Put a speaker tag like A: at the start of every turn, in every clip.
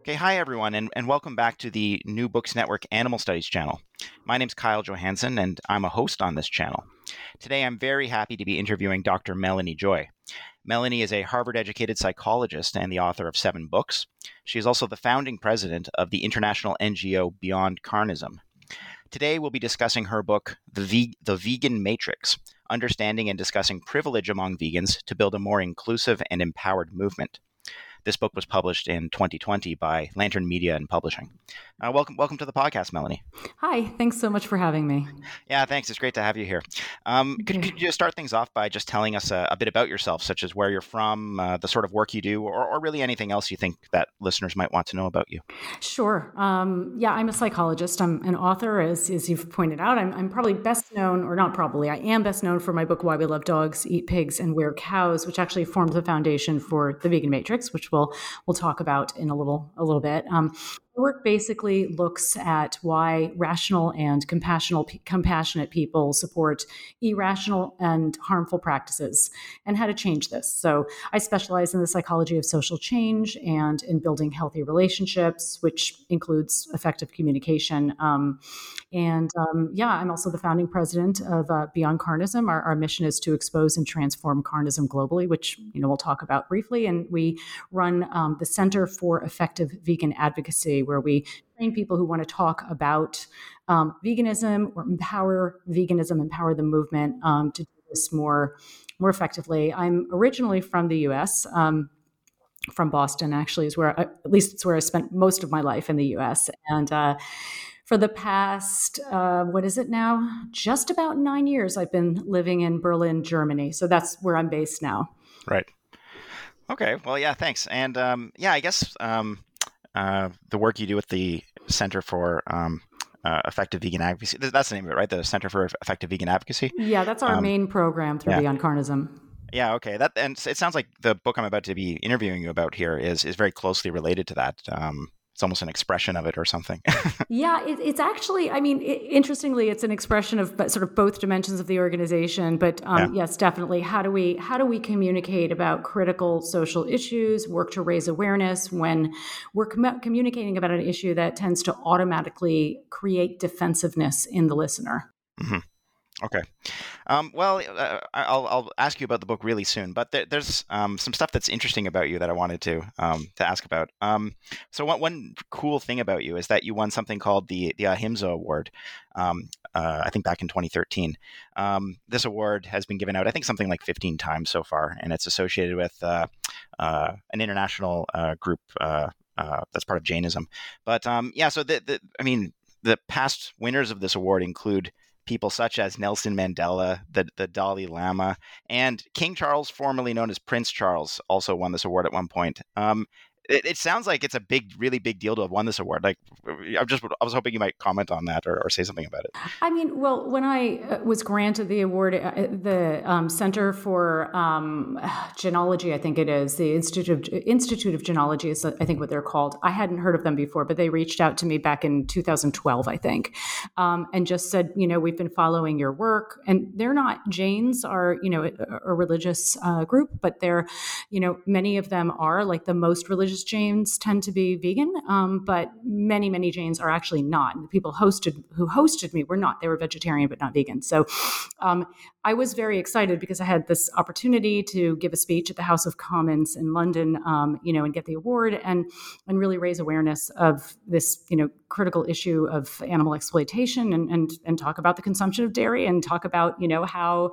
A: Okay, hi everyone, and, and welcome back to the New Books Network Animal Studies channel. My name is Kyle Johansson, and I'm a host on this channel. Today, I'm very happy to be interviewing Dr. Melanie Joy. Melanie is a Harvard educated psychologist and the author of seven books. She is also the founding president of the international NGO Beyond Carnism. Today, we'll be discussing her book, The, Ve- the Vegan Matrix Understanding and Discussing Privilege Among Vegans to Build a More Inclusive and Empowered Movement. This book was published in 2020 by Lantern Media and Publishing. Uh, welcome, welcome to the podcast, Melanie.
B: Hi, thanks so much for having me.
A: Yeah, thanks. It's great to have you here. Um, could, could, you start things off by just telling us a, a bit about yourself, such as where you're from, uh, the sort of work you do, or, or, really anything else you think that listeners might want to know about you?
B: Sure. Um, yeah, I'm a psychologist. I'm an author, as, as you've pointed out. I'm, I'm probably best known, or not probably, I am best known for my book, Why We Love Dogs, Eat Pigs, and Wear Cows, which actually formed the foundation for the Vegan Matrix, which we'll we'll talk about in a little a little bit. Um, work basically looks at why rational and compassionate, compassionate people support irrational and harmful practices and how to change this. So, I specialize in the psychology of social change and in building healthy relationships, which includes effective communication. Um, and um, yeah, I'm also the founding president of uh, Beyond Carnism. Our, our mission is to expose and transform carnism globally, which you know we'll talk about briefly. And we run um, the Center for Effective Vegan Advocacy where we train people who want to talk about um, veganism or empower veganism, empower the movement um, to do this more more effectively. I'm originally from the U.S. Um, from Boston, actually, is where I, at least it's where I spent most of my life in the U.S. and. Uh, for the past, uh, what is it now? Just about nine years, I've been living in Berlin, Germany. So that's where I'm based now.
A: Right. Okay. Well, yeah. Thanks. And um, yeah, I guess um, uh, the work you do with the Center for um, uh, Effective Vegan Advocacy. That's the name of it, right? The Center for Effective Vegan Advocacy.
B: Yeah, that's our um, main program through yeah. Beyond Carnism.
A: Yeah. Okay. That and it sounds like the book I'm about to be interviewing you about here is is very closely related to that. Um, it's almost an expression of it or something.
B: yeah, it, it's actually, I mean, it, interestingly, it's an expression of sort of both dimensions of the organization. But um, yeah. yes, definitely, how do we how do we communicate about critical social issues? Work to raise awareness when we're com- communicating about an issue that tends to automatically create defensiveness in the listener.
A: Mm-hmm. Okay. Um, well, uh, I'll, I'll ask you about the book really soon, but there, there's um, some stuff that's interesting about you that I wanted to um, to ask about. Um, so one, one cool thing about you is that you won something called the the Ahimsa Award. Um, uh, I think back in 2013. Um, this award has been given out, I think, something like 15 times so far, and it's associated with uh, uh, an international uh, group uh, that's part of Jainism. But yeah, so the, the I mean, the past winners of this award include people such as Nelson Mandela, the, the Dalai Lama, and King Charles, formerly known as Prince Charles, also won this award at one point. Um, it, it, sounds like it's a big, really big deal to have won this award. Like, I'm just, I was hoping you might comment on that or, or say something about it.
B: I mean, well, when I uh, was granted the award, uh, the um, Center for um, Jainology, I think it is the Institute of Institute of Jainology is, I think, what they're called. I hadn't heard of them before, but they reached out to me back in 2012, I think, um, and just said, you know, we've been following your work, and they're not Jains are, you know, a, a religious uh, group, but they're, you know, many of them are like the most religious Jains tend to be vegan, um, but many, many Jains are actually not. And the people hosted who hosted me were not. They were vegetarian but not vegan. So um, I was very excited because I had this opportunity to give a speech at the House of Commons in London, um, you know, and get the award and and really raise awareness of this, you know, critical issue of animal exploitation and and and talk about the consumption of dairy and talk about, you know, how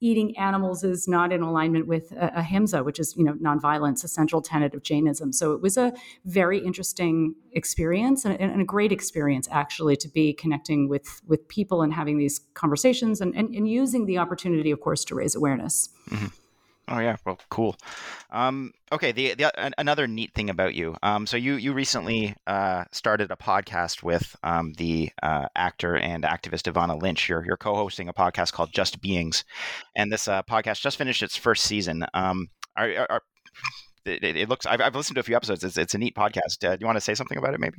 B: eating animals is not in alignment with ahimsa, which is, you know, nonviolence, a central tenet of Jainism. So it was a very interesting experience and, and a great experience actually to be connecting with with people and having these conversations and, and, and using the opportunity, of course, to raise awareness.
A: Mm-hmm. Oh yeah, well, cool. Um, okay, the, the another neat thing about you. Um, so you you recently uh, started a podcast with um, the uh, actor and activist Evanna Lynch. You're you're co-hosting a podcast called Just Beings, and this uh, podcast just finished its first season. Um, are, are, it, it, looks I've, I've, listened to a few episodes. It's, it's a neat podcast. Uh, do you want to say something about it maybe?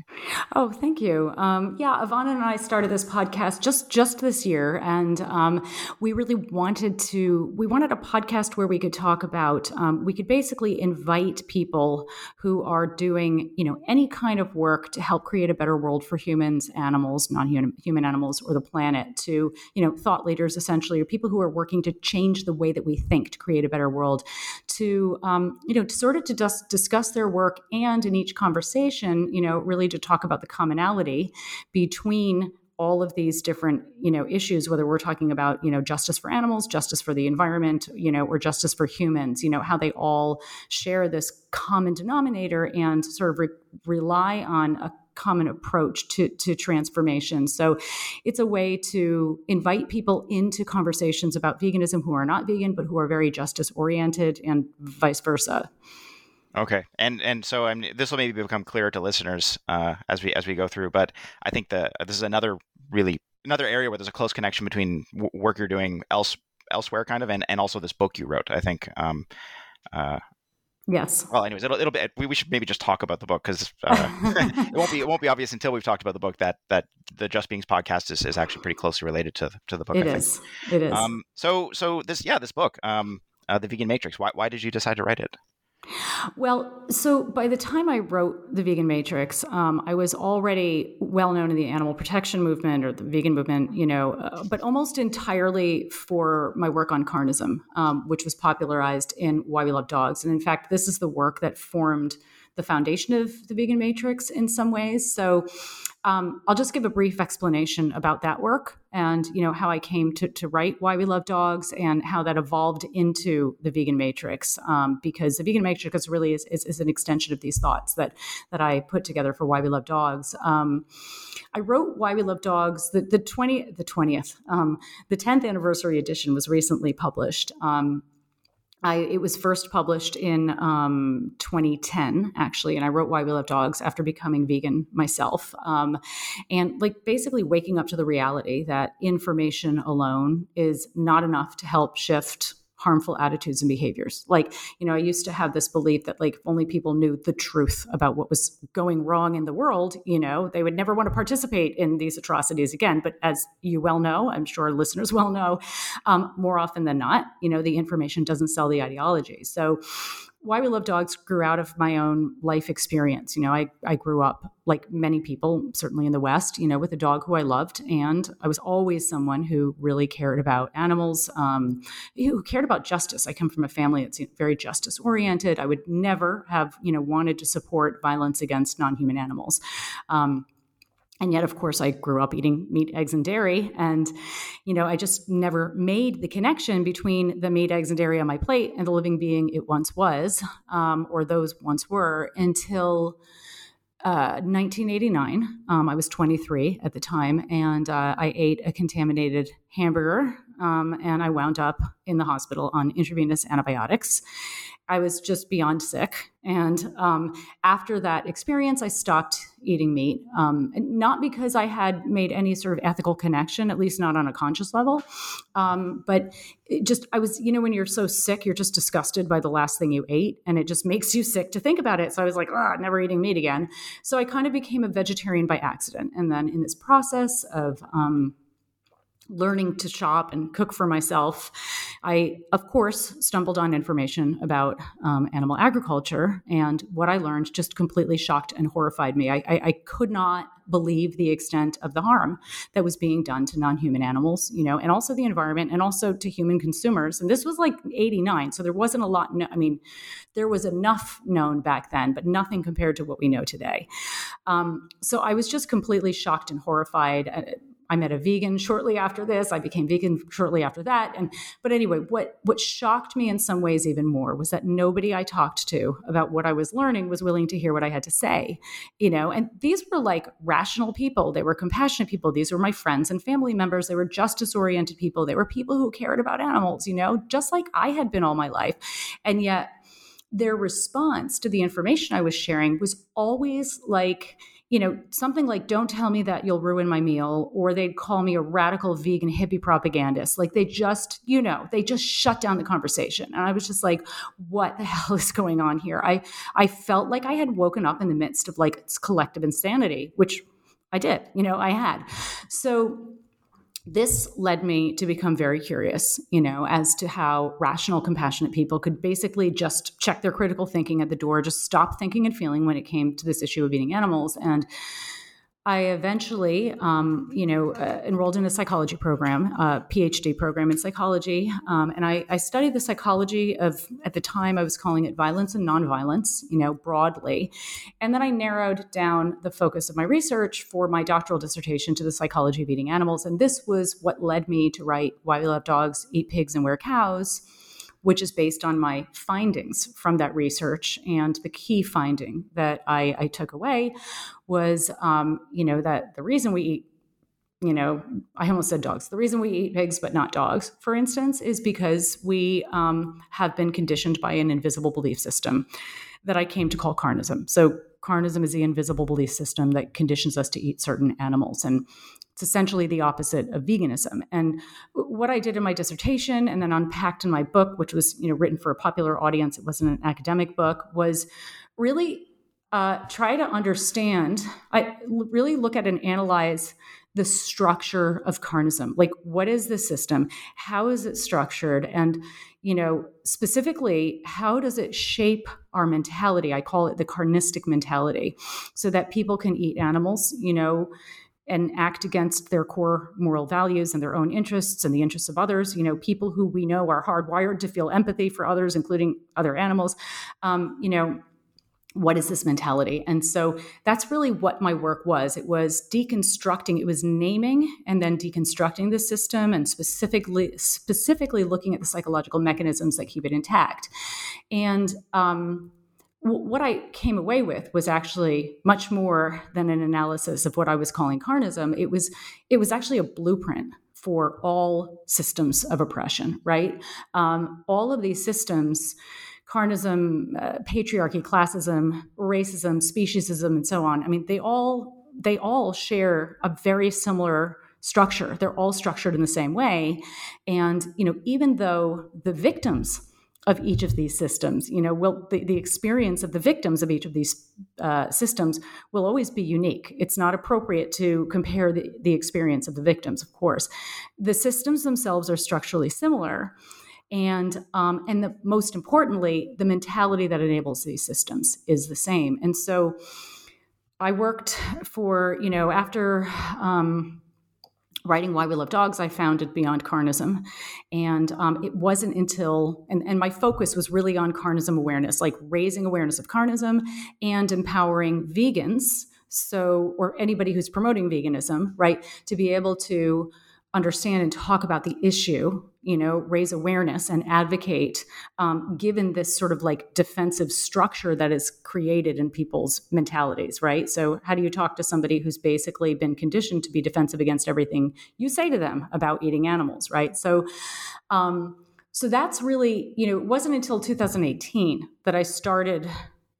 B: Oh thank you. Um, yeah Evanna and I started this podcast just just this year and um, we really wanted to we wanted a podcast where we could talk about um, we could basically invite people who are doing you know any kind of work to help create a better world for humans animals non-human human animals or the planet to you know thought leaders essentially or people who are working to change the way that we think to create a better world to um, you know to sort of to just discuss their work and in each conversation, you know, really to talk about the commonality between all of these different you know issues whether we're talking about you know justice for animals justice for the environment you know or justice for humans you know how they all share this common denominator and sort of re- rely on a common approach to, to transformation. So it's a way to invite people into conversations about veganism who are not vegan, but who are very justice oriented and vice versa.
A: Okay, and and so I mean, this will maybe become clearer to listeners uh, as we as we go through. But I think that this is another really another area where there's a close connection between w- work you're doing else elsewhere, kind of, and, and also this book you wrote. I think um, uh,
B: Yes.
A: Well, anyways, it'll, it'll be. We, we should maybe just talk about the book because uh, it won't be it won't be obvious until we've talked about the book that that the Just Beings podcast is, is actually pretty closely related to to the book.
B: It is. It is. Um,
A: so so this yeah this book um, uh, the Vegan Matrix. Why why did you decide to write it?
B: Well, so by the time I wrote The Vegan Matrix, um, I was already well known in the animal protection movement or the vegan movement, you know, uh, but almost entirely for my work on carnism, um, which was popularized in Why We Love Dogs. And in fact, this is the work that formed the foundation of the vegan matrix in some ways. So um, I'll just give a brief explanation about that work and you know how I came to, to write Why We Love Dogs and how that evolved into the vegan matrix. Um, because the vegan matrix really is, is, is, an extension of these thoughts that that I put together for Why We Love Dogs. Um, I wrote Why We Love Dogs. The the twenty the twentieth um, the tenth anniversary edition was recently published. I, it was first published in um, 2010, actually, and I wrote Why We Love Dogs after becoming vegan myself. Um, and like basically waking up to the reality that information alone is not enough to help shift harmful attitudes and behaviors. Like, you know, I used to have this belief that like if only people knew the truth about what was going wrong in the world, you know, they would never want to participate in these atrocities again. But as you well know, I'm sure listeners well know, um, more often than not, you know, the information doesn't sell the ideology. So why We Love Dogs grew out of my own life experience. You know, I, I grew up, like many people, certainly in the West, you know, with a dog who I loved. And I was always someone who really cared about animals, um, who cared about justice. I come from a family that's very justice oriented. I would never have, you know, wanted to support violence against non human animals. Um, and yet of course i grew up eating meat eggs and dairy. And you know i just never made the connection between the meat eggs and dairy on my plate and the living being it once was um, or those once were until uh, 1989 um, i was 23 at the time and uh, i ate a contaminated hamburger um, and i wound up in the hospital on intravenous antibiotics I was just beyond sick. And um, after that experience, I stopped eating meat. Um, not because I had made any sort of ethical connection, at least not on a conscious level, um, but just I was, you know, when you're so sick, you're just disgusted by the last thing you ate, and it just makes you sick to think about it. So I was like, ah, never eating meat again. So I kind of became a vegetarian by accident, and then in this process of um, learning to shop and cook for myself, I, of course, stumbled on information about um, animal agriculture. And what I learned just completely shocked and horrified me. I, I, I could not believe the extent of the harm that was being done to non-human animals you know and also the environment and also to human consumers and this was like 89 so there wasn't a lot no, i mean there was enough known back then but nothing compared to what we know today um, so i was just completely shocked and horrified uh, I met a vegan shortly after this. I became vegan shortly after that. And but anyway, what what shocked me in some ways even more was that nobody I talked to about what I was learning was willing to hear what I had to say. You know, and these were like rational people. They were compassionate people. These were my friends and family members. They were justice oriented people. They were people who cared about animals, you know, just like I had been all my life. And yet their response to the information I was sharing was always like, you know, something like, don't tell me that you'll ruin my meal, or they'd call me a radical vegan hippie propagandist. Like they just, you know, they just shut down the conversation. And I was just like, what the hell is going on here? I I felt like I had woken up in the midst of like collective insanity, which I did, you know, I had. So this led me to become very curious, you know, as to how rational, compassionate people could basically just check their critical thinking at the door, just stop thinking and feeling when it came to this issue of eating animals. And I eventually, um, you know, uh, enrolled in a psychology program, a PhD program in psychology, um, and I, I, studied the psychology of, at the time, I was calling it violence and nonviolence, you know, broadly, and then I narrowed down the focus of my research for my doctoral dissertation to the psychology of eating animals, and this was what led me to write "Why We Love Dogs, Eat Pigs, and Wear Cows." Which is based on my findings from that research. And the key finding that I, I took away was, um, you know, that the reason we eat you know, I almost said dogs. The reason we eat pigs but not dogs, for instance, is because we um, have been conditioned by an invisible belief system that I came to call carnism. So, carnism is the invisible belief system that conditions us to eat certain animals. And it's essentially the opposite of veganism. And what I did in my dissertation and then unpacked in my book, which was you know written for a popular audience, it wasn't an academic book, was really uh, try to understand. I really look at and analyze the structure of carnism like what is the system how is it structured and you know specifically how does it shape our mentality i call it the carnistic mentality so that people can eat animals you know and act against their core moral values and their own interests and the interests of others. You know, people who we know are hardwired to feel empathy for others, including other animals. Um, you know, what is this mentality? And so that's really what my work was. It was deconstructing, it was naming and then deconstructing the system and specifically specifically looking at the psychological mechanisms that keep it intact. And um, what I came away with was actually much more than an analysis of what I was calling carnism. It was it was actually a blueprint for all systems of oppression. Right, um, all of these systems. Carnism, uh, patriarchy, classism, racism, speciesism, and so on. I mean, they all they all share a very similar structure. They're all structured in the same way, and you know, even though the victims of each of these systems. You know, will the, the experience of the victims of each of these uh, systems will always be unique. It's not appropriate to compare the, the experience of the victims, of course. The systems themselves are structurally similar. And um, and the, most importantly, the mentality that enables these systems is the same. And so, I worked for you know after um, writing Why We Love Dogs, I founded Beyond Carnism. And um, it wasn't until, and, and my focus was really on carnism awareness, like raising awareness of carnism and empowering vegans. So, or anybody who's promoting veganism, right, to be able to understand and talk about the issue you know raise awareness and advocate um, given this sort of like defensive structure that is created in people's mentalities right? So how do you talk to somebody who's basically been conditioned to be defensive against everything you say to them about eating animals right? So um, so that's really, you know, it wasn't until 2018 that I started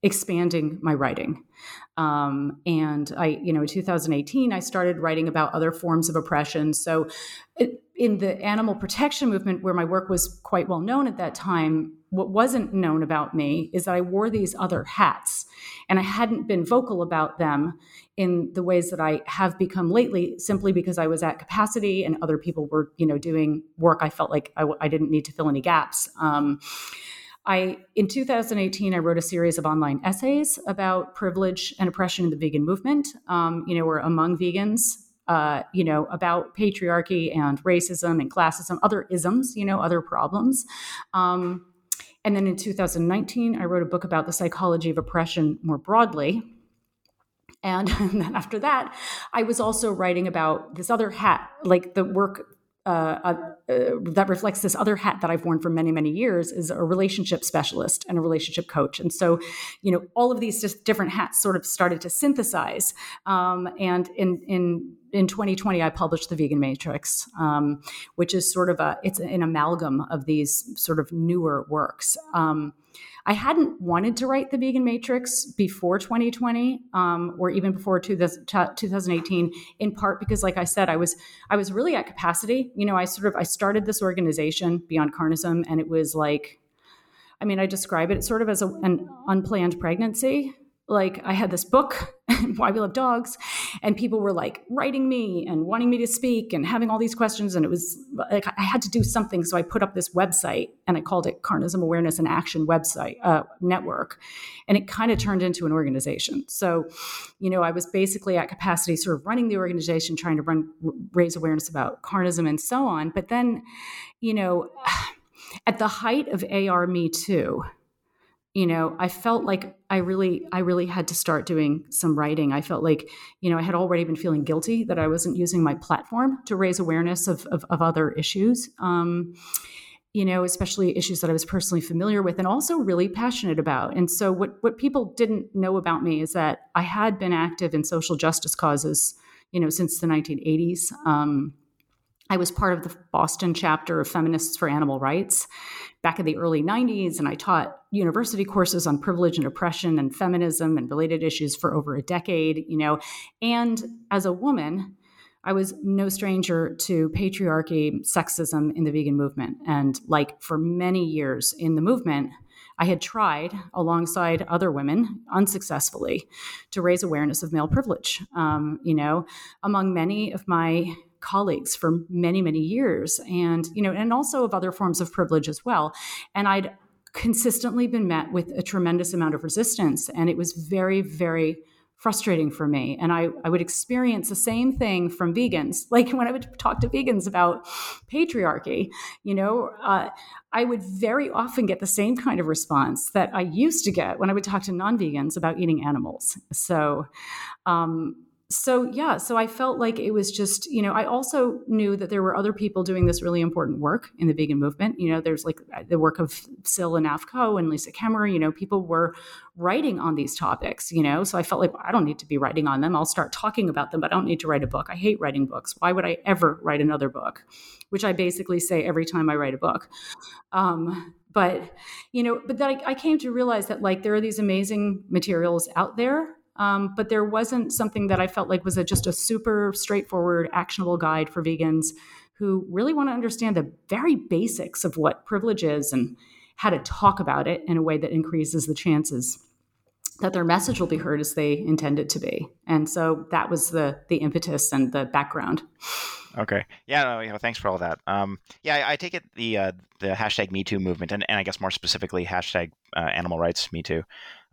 B: expanding my writing. Um, and I, you know, in 2018, I started writing about other forms of oppression. So, in the animal protection movement, where my work was quite well known at that time, what wasn't known about me is that I wore these other hats, and I hadn't been vocal about them in the ways that I have become lately, simply because I was at capacity and other people were, you know, doing work. I felt like I, I didn't need to fill any gaps. Um, I in 2018 I wrote a series of online essays about privilege and oppression in the vegan movement. Um, you know, we're among vegans. Uh, you know, about patriarchy and racism and classism, other isms, you know, other problems. Um, and then in 2019, I wrote a book about the psychology of oppression more broadly. And, then after that, I was also writing about this other hat, like the work uh, uh, that reflects this other hat that I've worn for many, many years is a relationship specialist and a relationship coach. And so, you know, all of these just different hats sort of started to synthesize. Um, and in in in 2020, I published the Vegan Matrix, um, which is sort of a it's an amalgam of these sort of newer works. Um, I hadn't wanted to write the Vegan Matrix before 2020, um, or even before 2018, in part because, like I said, I was I was really at capacity. You know, I sort of I started this organization Beyond Carnism, and it was like, I mean, I describe it sort of as a, an unplanned pregnancy like I had this book, Why We Love Dogs, and people were like writing me and wanting me to speak and having all these questions. And it was like I had to do something. So I put up this website and I called it Carnism Awareness and Action Website uh, Network. And it kind of turned into an organization. So, you know, I was basically at capacity, sort of running the organization, trying to run, raise awareness about carnism and so on. But then, you know, at the height of AR Me Too, you know i felt like i really i really had to start doing some writing. I felt like you know i had already been feeling guilty that i wasn't using my platform to raise awareness of, of, of other issues um, you know especially issues that i was personally familiar with and also really passionate about. And so what what people didn't know about me is that i had been active in social justice causes you know since the 1980s um, I was part of the Boston chapter of Feminists for Animal Rights back in the early 90s, and I taught university courses on privilege and oppression and feminism and related issues for over a decade, you know. And as a woman, I was no stranger to patriarchy, sexism in the vegan movement. And like for many years in the movement, I had tried alongside other women unsuccessfully to raise awareness of male privilege. Um, you know, among many of my colleagues for many many years and you know and also of other forms of privilege as well. And i'd consistently been met with a tremendous amount of resistance and it was very very frustrating for me. And I, I would experience the same thing from vegans. Like when i would talk to vegans about patriarchy you know uh, i would very often get the same kind of response that i used to get when i would talk to non-vegans about eating animals. So um, so yeah so i felt like it was just you know i also knew that there were other people doing this really important work in the vegan movement. You know there's like the work of Syl and Aph Ko and Lisa Kemmerer you know people were writing on these topics you know? So i felt like well, i don't need to be writing on them. I'll start talking about them but i don't need to write a book. I hate writing books. Why would i ever write another book? Which i basically say every time i write a book. Um, but you know but then I, I came to realize that like there are these amazing materials out there um, but there wasn't something that I felt like was a, just a super straightforward, actionable guide for vegans who really want to understand the very basics of what privilege is and how to talk about it in a way that increases the chances that their message will be heard as they intend it to be. And so that was the the impetus and the background.
A: Okay. Yeah. No, you know, thanks for all that. Um, yeah, I, I, take it the uh, the hashtag Me Too movement, and, and I guess more specifically hashtag uh, Animal Rights Me Too.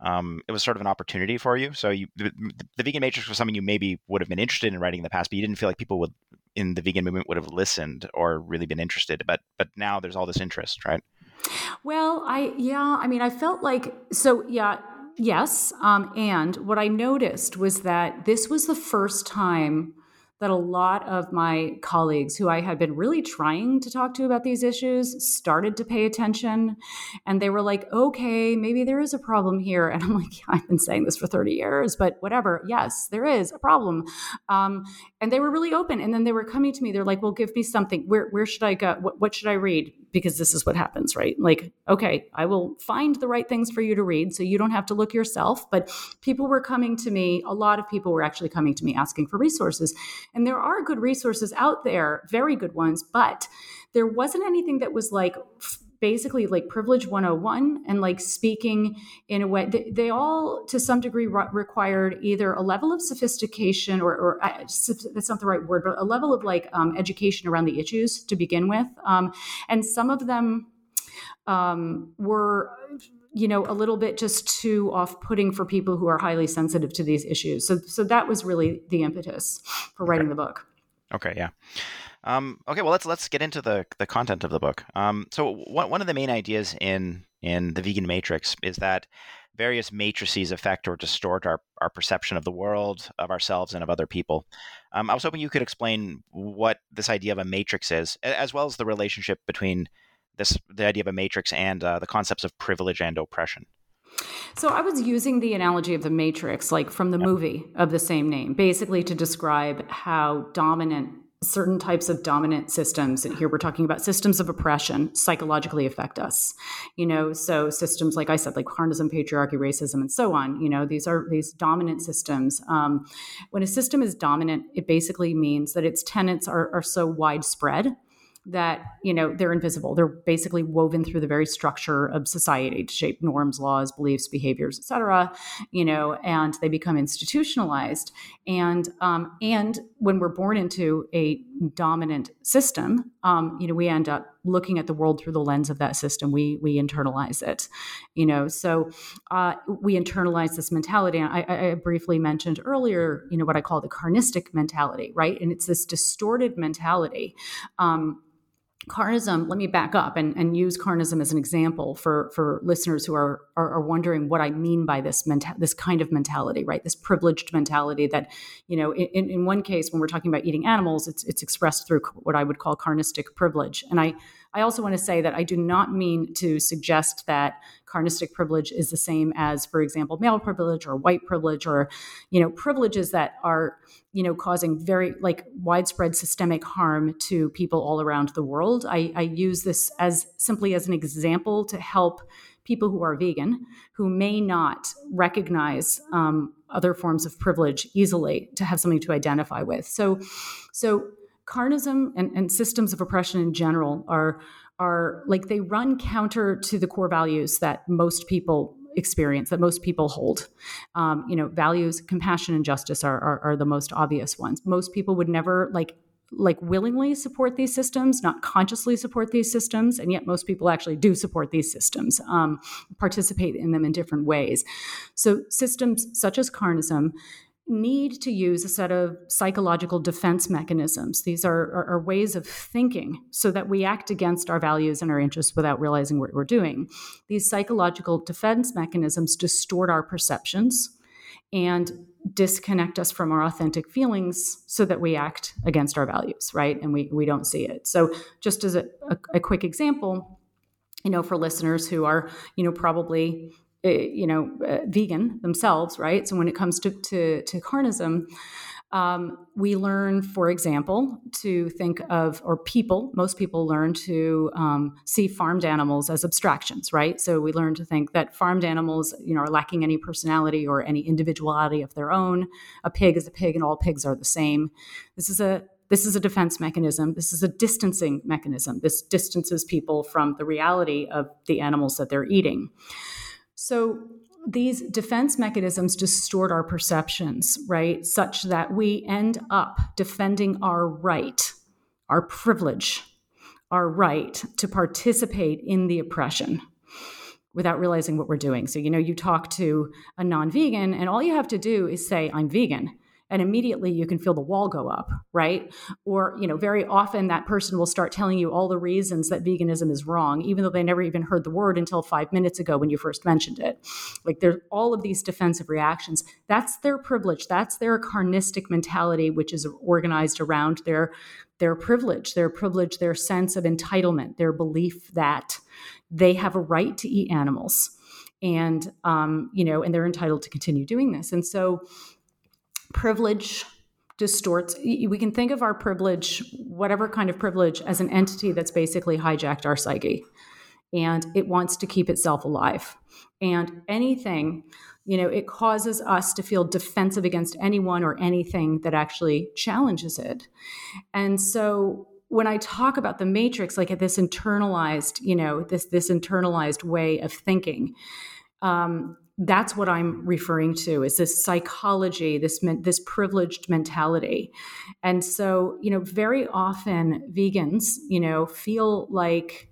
A: Um, it was sort of an opportunity for you. So you, the, the, vegan matrix was something you maybe would have been interested in writing in the past, but you didn't feel like people would in the vegan movement would have listened or really been interested. But but now there's all this interest, right?
B: Well, I yeah, I mean, I felt like so yeah. Yes. Um, and what I noticed was that this was the first time that a lot of my colleagues who I had been really trying to talk to about these issues started to pay attention. And they were like, okay, maybe there is a problem here. And I'm like, yeah, I've been saying this for 30 years, but whatever. Yes, there is a problem. Um, and they were really open. And then they were coming to me. They're like, well, give me something. Where, where should I go? What, what should I read? Because this is what happens, right? Like, okay, I will find the right things for you to read so you don't have to look yourself. But people were coming to me, a lot of people were actually coming to me asking for resources. And there are good resources out there, very good ones, but there wasn't anything that was like, basically like privilege 101 and like speaking in a way they, they all to some degree re- required either a level of sophistication or, or uh, that's not the right word but a level of like um, education around the issues to begin with. Um, and some of them um, were you know a little bit just too off-putting for people who are highly sensitive to these issues. So so that was really the impetus for writing okay. the book.
A: Okay yeah um, okay, well let's let's get into the the content of the book. Um, so one one of the main ideas in in the vegan matrix is that various matrices affect or distort our, our perception of the world, of ourselves, and of other people. Um, I was hoping you could explain what this idea of a matrix is, as well as the relationship between this the idea of a matrix and uh, the concepts of privilege and oppression.
B: So I was using the analogy of the Matrix, like from the movie of the same name, basically to describe how dominant certain types of dominant systems and here we're talking about systems of oppression psychologically affect us you know? So systems like i said like carnism patriarchy racism and so on you know these are these dominant systems. Um, when a system is dominant it basically means that its tenets are, are so widespread that you know they're invisible. They're basically woven through the very structure of society to shape norms laws beliefs behaviors etc you know and they become institutionalized. And um, and when we're born into a dominant system um, you know we end up looking at the world through the lens of that system we we internalize it you know? So uh, we internalize this mentality I, I briefly mentioned earlier you know what i call the carnistic mentality right? And it's this distorted mentality um, carnism let me back up and, and use carnism as an example for, for listeners who are, are, are wondering what i mean by this menta- this kind of mentality right? This privileged mentality that you know in, in one case when we're talking about eating animals it's, it's expressed through what i would call carnistic privilege. And i I also want to say that I do not mean to suggest that carnistic privilege is the same as, for example, male privilege or white privilege or, you know, privileges that are, you know, causing very like widespread systemic harm to people all around the world. I, I use this as simply as an example to help people who are vegan who may not recognize um, other forms of privilege easily to have something to identify with. So, so carnism and, and systems of oppression in general are are like they run counter to the core values that most people experience that most people hold. Um, you know values compassion and justice are, are, are the most obvious ones. Most people would never like like willingly support these systems not consciously support these systems and yet most people actually do support these systems um, participate in them in different ways. So systems such as carnism need to use a set of psychological defense mechanisms. These are, are, are, ways of thinking so that we act against our values and our interests without realizing what we're doing. These psychological defense mechanisms distort our perceptions and disconnect us from our authentic feelings so that we act against our values, right? And we, we don't see it. So, just as a, a, a quick example, you know, for listeners who are, you know, probably Eh, you know, uh, vegan themselves, right? So when it comes to to, to carnism, um, we learn, for example, to think of, or people, most people learn to um, see farmed animals as abstractions, right? So we learn to think that farmed animals, you know, are lacking any personality or any individuality of their own. A pig is a pig, and all pigs are the same. This is a this is a defense mechanism. This is a distancing mechanism. This distances people from the reality of the animals that they're eating. So these defense mechanisms distort our perceptions, right? Such that we end up defending our right, our privilege, our right to participate in the oppression without realizing what we're doing. So, you know, you talk to a non vegan, and all you have to do is say, I'm vegan and immediately you can feel the wall go up right? Or you know very often that person will start telling you all the reasons that veganism is wrong even though they never even heard the word until 5 minutes ago when you first mentioned it. Like there's all of these defensive reactions. That's their privilege. That's their carnistic mentality which is organized around their their privilege their privilege their sense of entitlement their belief that they have a right to eat animals. And um, you know and they're entitled to continue doing this. And so privilege distorts we can think of our privilege whatever kind of privilege as an entity that's basically hijacked our psyche. And it wants to keep itself alive. And anything you know it causes us to feel defensive against anyone or anything that actually challenges it. And so when i talk about the matrix like this internalized you know this this internalized way of thinking um, that's what i'm referring to is this psychology this this privileged mentality and so you know very often vegans you know feel like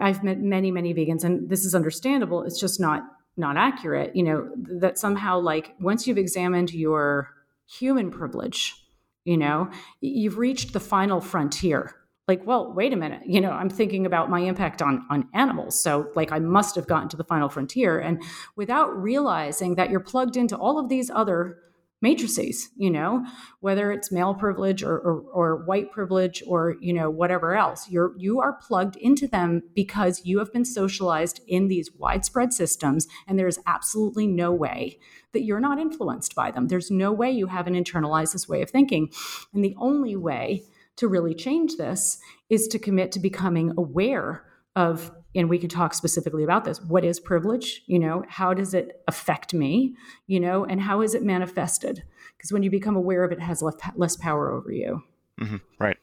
B: I've met many, many vegans, and this is understandable. It's just not not accurate. You know that somehow, like once you've examined your human privilege, you know you've reached the final frontier. Like, well, wait a minute. You know, I'm thinking about my impact on on animals, so like I must have gotten to the final frontier, and without realizing that you're plugged into all of these other matrices you know whether it's male privilege or, or, or, white privilege or you know whatever else you're you are plugged into them because you have been socialized in these widespread systems and there's absolutely no way that you're not influenced by them. There's no way you haven't internalized this way of thinking. And the only way to really change this is to commit to becoming aware of and we could talk specifically about this what is privilege? You know how does it affect me? You know and how is it manifested? Because when you become aware of it, it has less, power over you.
A: Mm-hmm. right.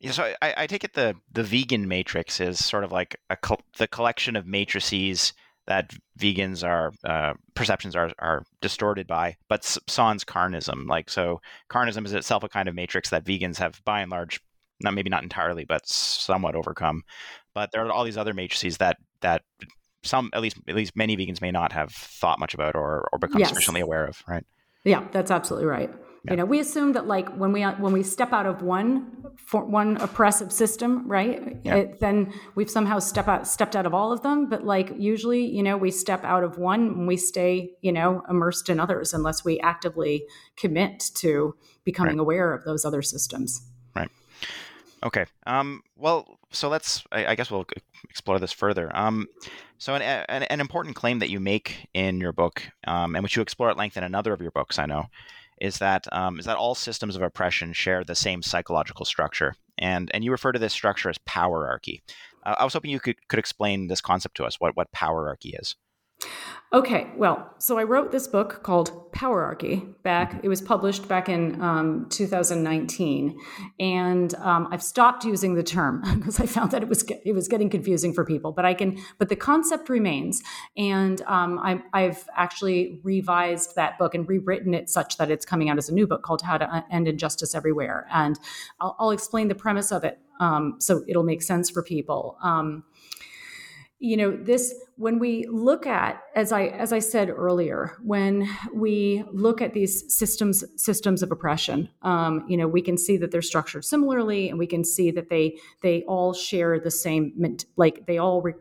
A: Yeah, so I, I, take it the the vegan matrix is sort of like a the collection of matrices that vegans are uh, perceptions are are distorted by, but sans carnism. Like so, carnism is itself a kind of matrix that vegans have, by and large, not maybe not entirely, but somewhat overcome. But there are all these other matrices that that some at least at least many vegans may not have thought much about or or become yes. sufficiently aware of, right?
B: Yeah, that's absolutely right. Yeah. You know, we assume that like when we when we step out of one for one oppressive system, right? Yeah. It, then we've somehow step out stepped out of all of them. But like usually, you know, we step out of one and we stay, you know, immersed in others unless we actively commit to becoming right. aware of those other systems. Right.
A: Okay. Um, well, so let's. I, I, guess we'll explore this further. Um, so, an, an, an, important claim that you make in your book, um, and which you explore at length in another of your books, I know, is that um, is that all systems of oppression share the same psychological structure, and and you refer to this structure as powerarchy. Uh, I was hoping you could could explain this concept to us. What what powerarchy is.
B: Okay, well, so I wrote this book called Powerarchy back, it was published back in um, 2019. And um, I've stopped using the term because I found that it was it was getting confusing for people. But I can, but the concept remains. And um, I, I've actually revised that book and rewritten it such that it's coming out as a new book called How to End Injustice Everywhere. And I'll, I'll explain the premise of it um, so it'll make sense for people. You know this when we look at as i as i said earlier when we look at these systems systems of oppression um, you know we can see that they're structured similarly and we can see that they they all share the same like they all re-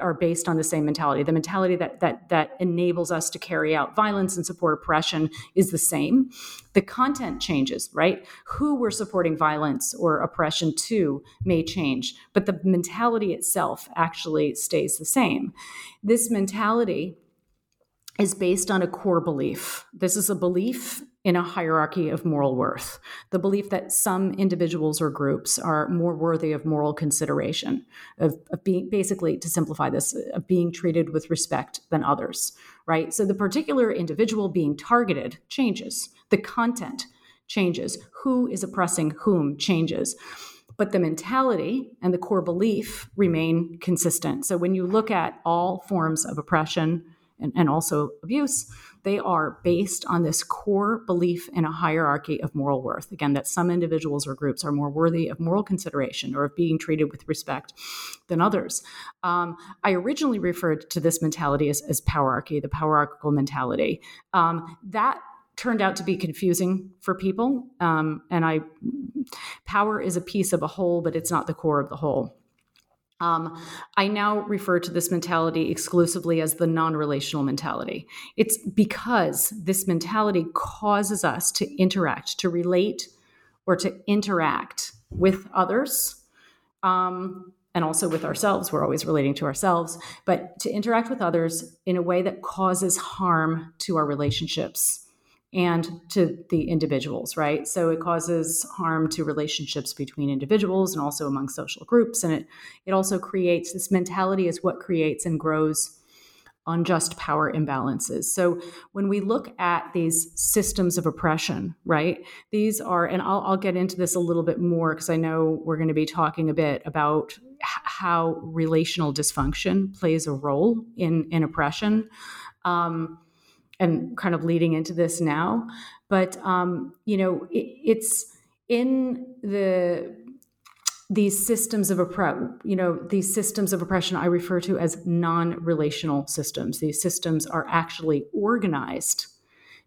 B: are based on the same mentality. The mentality that that that enables us to carry out violence and support oppression is the same. The content changes, right? Who we're supporting violence or oppression to may change, but the mentality itself actually stays the same. This mentality is based on a core belief. This is a belief in a hierarchy of moral worth, the belief that some individuals or groups are more worthy of moral consideration, of, of, being basically, to simplify this, of being treated with respect than others, right? So the particular individual being targeted changes, the content changes, who is oppressing whom changes. But the mentality and the core belief remain consistent. So when you look at all forms of oppression and, and also abuse, they are based on this core belief in a hierarchy of moral worth. Again, that some individuals or groups are more worthy of moral consideration or of being treated with respect than others. Um, I originally referred to this mentality as, as powerarchy, the powerarchical mentality. Um, that turned out to be confusing for people. Um, and I, power is a piece of a whole, but it's not the core of the whole. Um, I now refer to this mentality exclusively as the non relational mentality. It's because this mentality causes us to interact, to relate, or to interact with others. Um, and also with ourselves. We're always relating to ourselves, but to interact with others in a way that causes harm to our relationships and to the individuals, right? So it causes harm to relationships between individuals and also among social groups. And it, it also creates this mentality is what creates and grows unjust power imbalances. So when we look at these systems of oppression, right, these are, and I'll, I'll get into this a little bit more because I know we're going to be talking a bit about how relational dysfunction plays a role in, in oppression. Um, and kind of leading into this now. But um, you know, it, it's in the these systems of oppression, you know, these systems of oppression I refer to as non-relational systems. These systems are actually organized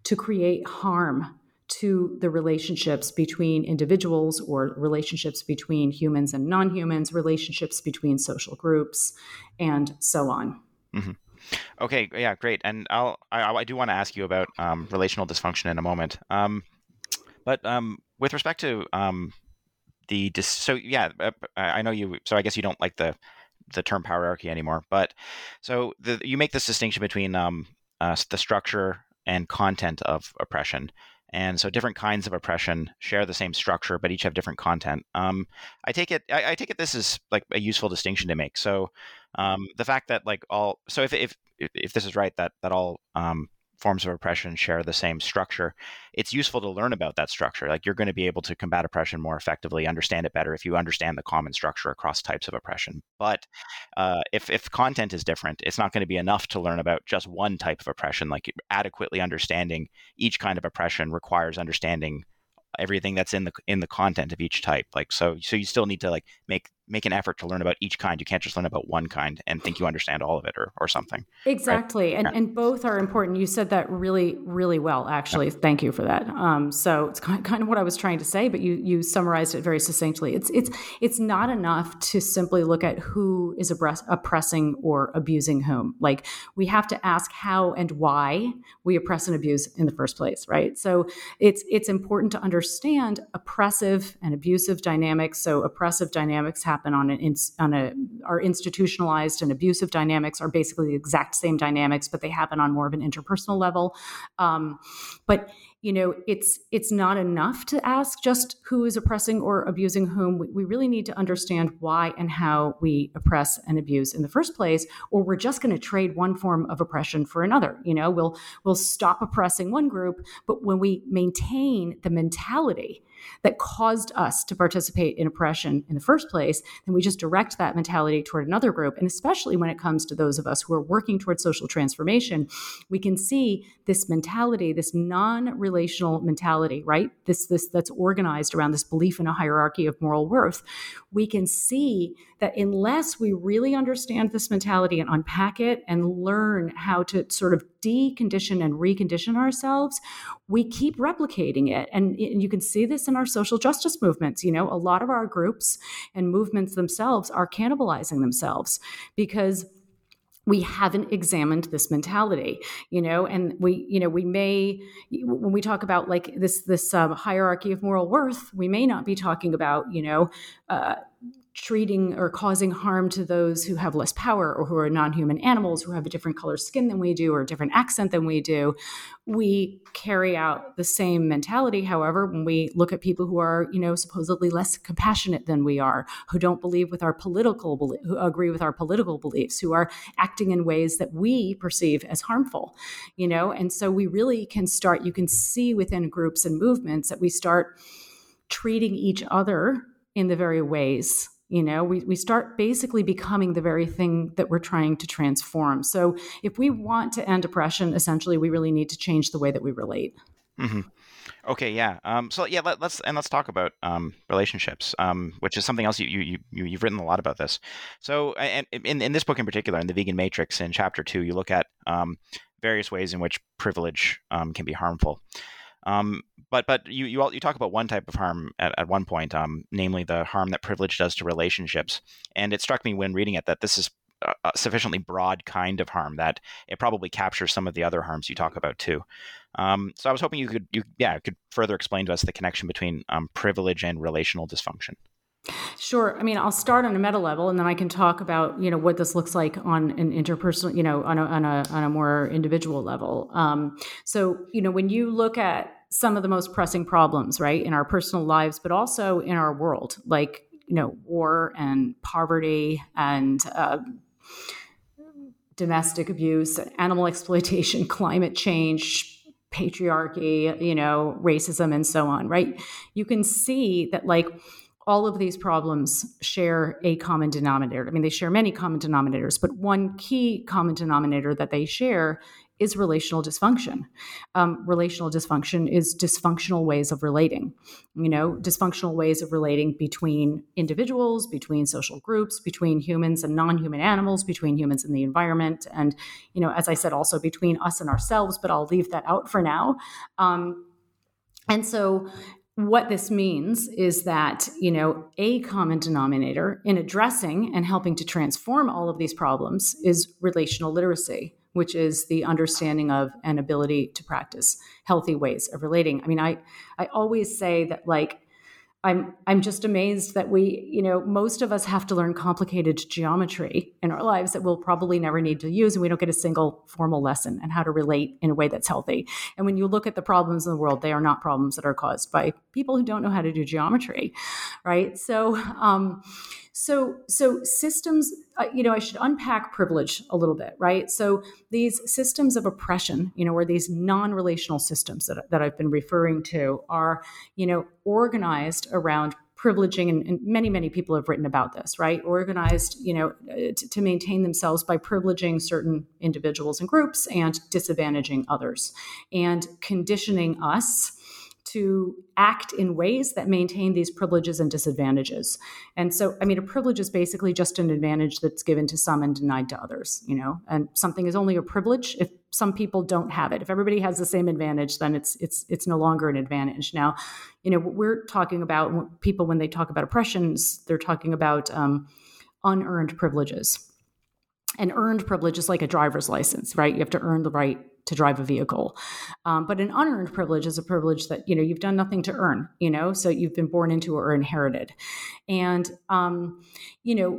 B: to create harm to the relationships between individuals or relationships between humans and non-humans, relationships between social groups, and so on. Mm-hmm.
A: Okay, yeah, great. And I'll I, I do want to ask you about um, relational dysfunction in a moment. Um, but um, with respect to um, the dis- so yeah, uh, I know you. So I guess you don't like the the term hierarchy anymore. But so the, you make this distinction between um, uh, the structure and content of oppression. And so different kinds of oppression share the same structure, but each have different content. Um, I take it. I, I, take it. This is like a useful distinction to make. So um, the fact that like all. So if if if this is right, that that all um, forms of oppression share the same structure, it's useful to learn about that structure. Like you're going to be able to combat oppression more effectively, understand it better if you understand the common structure across types of oppression. But uh, if, if content is different, it's not going to be enough to learn about just one type of oppression. Like adequately understanding each kind of oppression requires understanding everything that's in the in the content of each type like so so you still need to like make make an effort to learn about each kind. You can't just learn about one kind and think you understand all of it or, or something.
B: Exactly. Right? And, yeah. and both are important. You said that really, really well, actually. Yeah. Thank you for that. Um, so it's kind of what I was trying to say, but you, you summarized it very succinctly. It's, it's, it's not enough to simply look at who is oppressing or abusing whom. Like we have to ask how and why we oppress and abuse in the first place, right? So it's, it's important to understand oppressive and abusive dynamics. So oppressive dynamics have happen on an on a are institutionalized and abusive dynamics are basically the exact same dynamics, but they happen on more of an interpersonal level. Um, but you know it's it's not enough to ask just who is oppressing or abusing whom we, we really need to understand why and how we oppress and abuse in the first place or we're just going to trade one form of oppression for another you know we'll we'll stop oppressing one group but when we maintain the mentality that caused us to participate in oppression in the first place, then we just direct that mentality toward another group. And especially when it comes to those of us who are working towards social transformation, we can see this mentality, this non-relational mentality, right? This this that's organized around this belief in a hierarchy of moral worth. We can see that unless we really understand this mentality and unpack it and learn how to sort of decondition and recondition ourselves, we keep replicating it. And, and you can see this in our social justice movements. You know, a lot of our groups and movements themselves are cannibalizing themselves because we haven't examined this mentality you know and we you know we may when we talk about like this this um, hierarchy of moral worth we may not be talking about you know uh, treating or causing harm to those who have less power or who are non-human animals who have a different color skin than we do or a different accent than we do. We carry out the same mentality however when we look at people who are you know supposedly less compassionate than we are who don't believe with our political who agree with our political beliefs who are acting in ways that we perceive as harmful you know? And so we really can start you can see within groups and movements that we start treating each other in the very ways you know we, we start basically becoming the very thing that we're trying to transform. So if we want to end oppression essentially we really need to change the way that we relate.
A: Mm-hmm. okay yeah. Um, so yeah let, us and let's talk about um, relationships um, which is something else you, you, you you've written a lot about this. So and in, in this book in particular in the vegan matrix in chapter two you look at um, various ways in which privilege um, can be harmful um, but but you you you talk about one type of harm at, at one point, um, namely the harm that privilege does to relationships. And it struck me when reading it that this is a sufficiently broad kind of harm that it probably captures some of the other harms you talk about too. Um, so I was hoping you could you yeah could further explain to us the connection between um, privilege and relational dysfunction.
B: Sure. I mean, I'll start on a meta level, and then I can talk about you know what this looks like on an interpersonal, you know, on a on a, on a more individual level. Um, so you know, when you look at some of the most pressing problems, right, in our personal lives, but also in our world, like you know, war and poverty and uh, domestic abuse, animal exploitation, climate change, patriarchy, you know, racism, and so on, right? You can see that, like, all of these problems share a common denominator. I mean, they share many common denominators, but one key common denominator that they share is relational dysfunction. Um, relational dysfunction is dysfunctional ways of relating, you know, dysfunctional ways of relating between individuals, between social groups, between humans and non human animals, between humans and the environment. And, you know, as I said, also between us and ourselves, but I'll leave that out for now. Um, and so what this means is that you know a common denominator in addressing and helping to transform all of these problems is relational literacy which is the understanding of and ability to practice healthy ways of relating. I mean i i always say that like I'm I'm just amazed that we, you know, most of us have to learn complicated geometry in our lives that we'll probably never need to use, and we don't get a single formal lesson on how to relate in a way that's healthy. And when you look at the problems in the world, they are not problems that are caused by people who don't know how to do geometry, right? So, um, so so systems, uh, you know, I should unpack privilege a little bit, right? So these systems of oppression, you know, or these non-relational systems that that I've been referring to are, you know, organized around privileging and, and, many many people have written about this right organized you know uh, to, to, maintain themselves by privileging certain individuals and groups and disadvantaging others and conditioning us to act in ways that maintain these privileges and disadvantages. And so, I mean, a privilege is basically just an advantage that's given to some and denied to others, you know, and something is only a privilege if some people don't have it. If everybody has the same advantage, then it's, it's, it's no longer an advantage. Now, you know, what we're talking about, people, when they talk about oppressions, they're talking about um, unearned privileges. And earned privilege is like a driver's license, right? You have to earn the right to drive a vehicle. Um, but an unearned privilege is a privilege that you know you've done nothing to earn. You know, so you've been born into or inherited. And um, you know,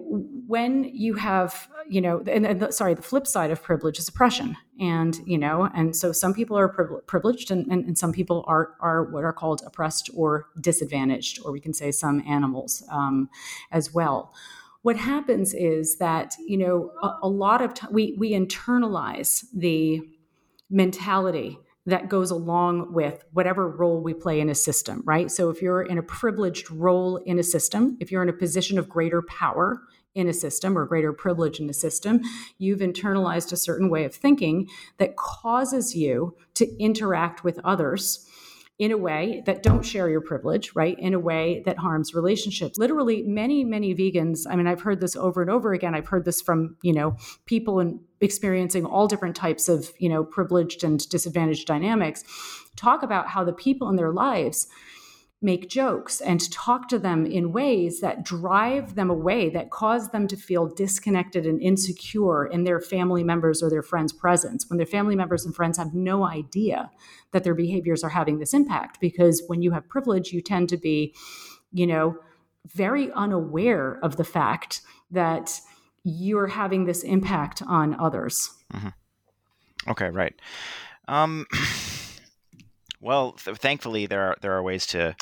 B: when you have you know, and, and the, sorry, the flip side of privilege is oppression. And you know, and so some people are privileged, and, and, and some people are are what are called oppressed or disadvantaged, or we can say some animals um, as well what happens is that you know a, a lot of time we we internalize the mentality that goes along with whatever role we play in a system, right? So if you're in a privileged role in a system, if you're in a position of greater power in a system or greater privilege in a system, you've internalized a certain way of thinking that causes you to interact with others in a way that don't share your privilege, right? In a way that harms relationships. Literally, many, many vegans, I mean, I've heard this over and over again. I've heard this from, you know, people in experiencing all different types of, you know, privileged and disadvantaged dynamics, talk about how the people in their lives make jokes and talk to them in ways that drive them away, that cause them to feel disconnected and insecure in their family members or their friends' presence, when their family members and friends have no idea that their behaviors are having this impact. Because when you have privilege, you tend to be, you know, very unaware of the fact that you're having this impact on others.
A: Mm-hmm. Okay, right. Um, well, th- thankfully, there are there are ways to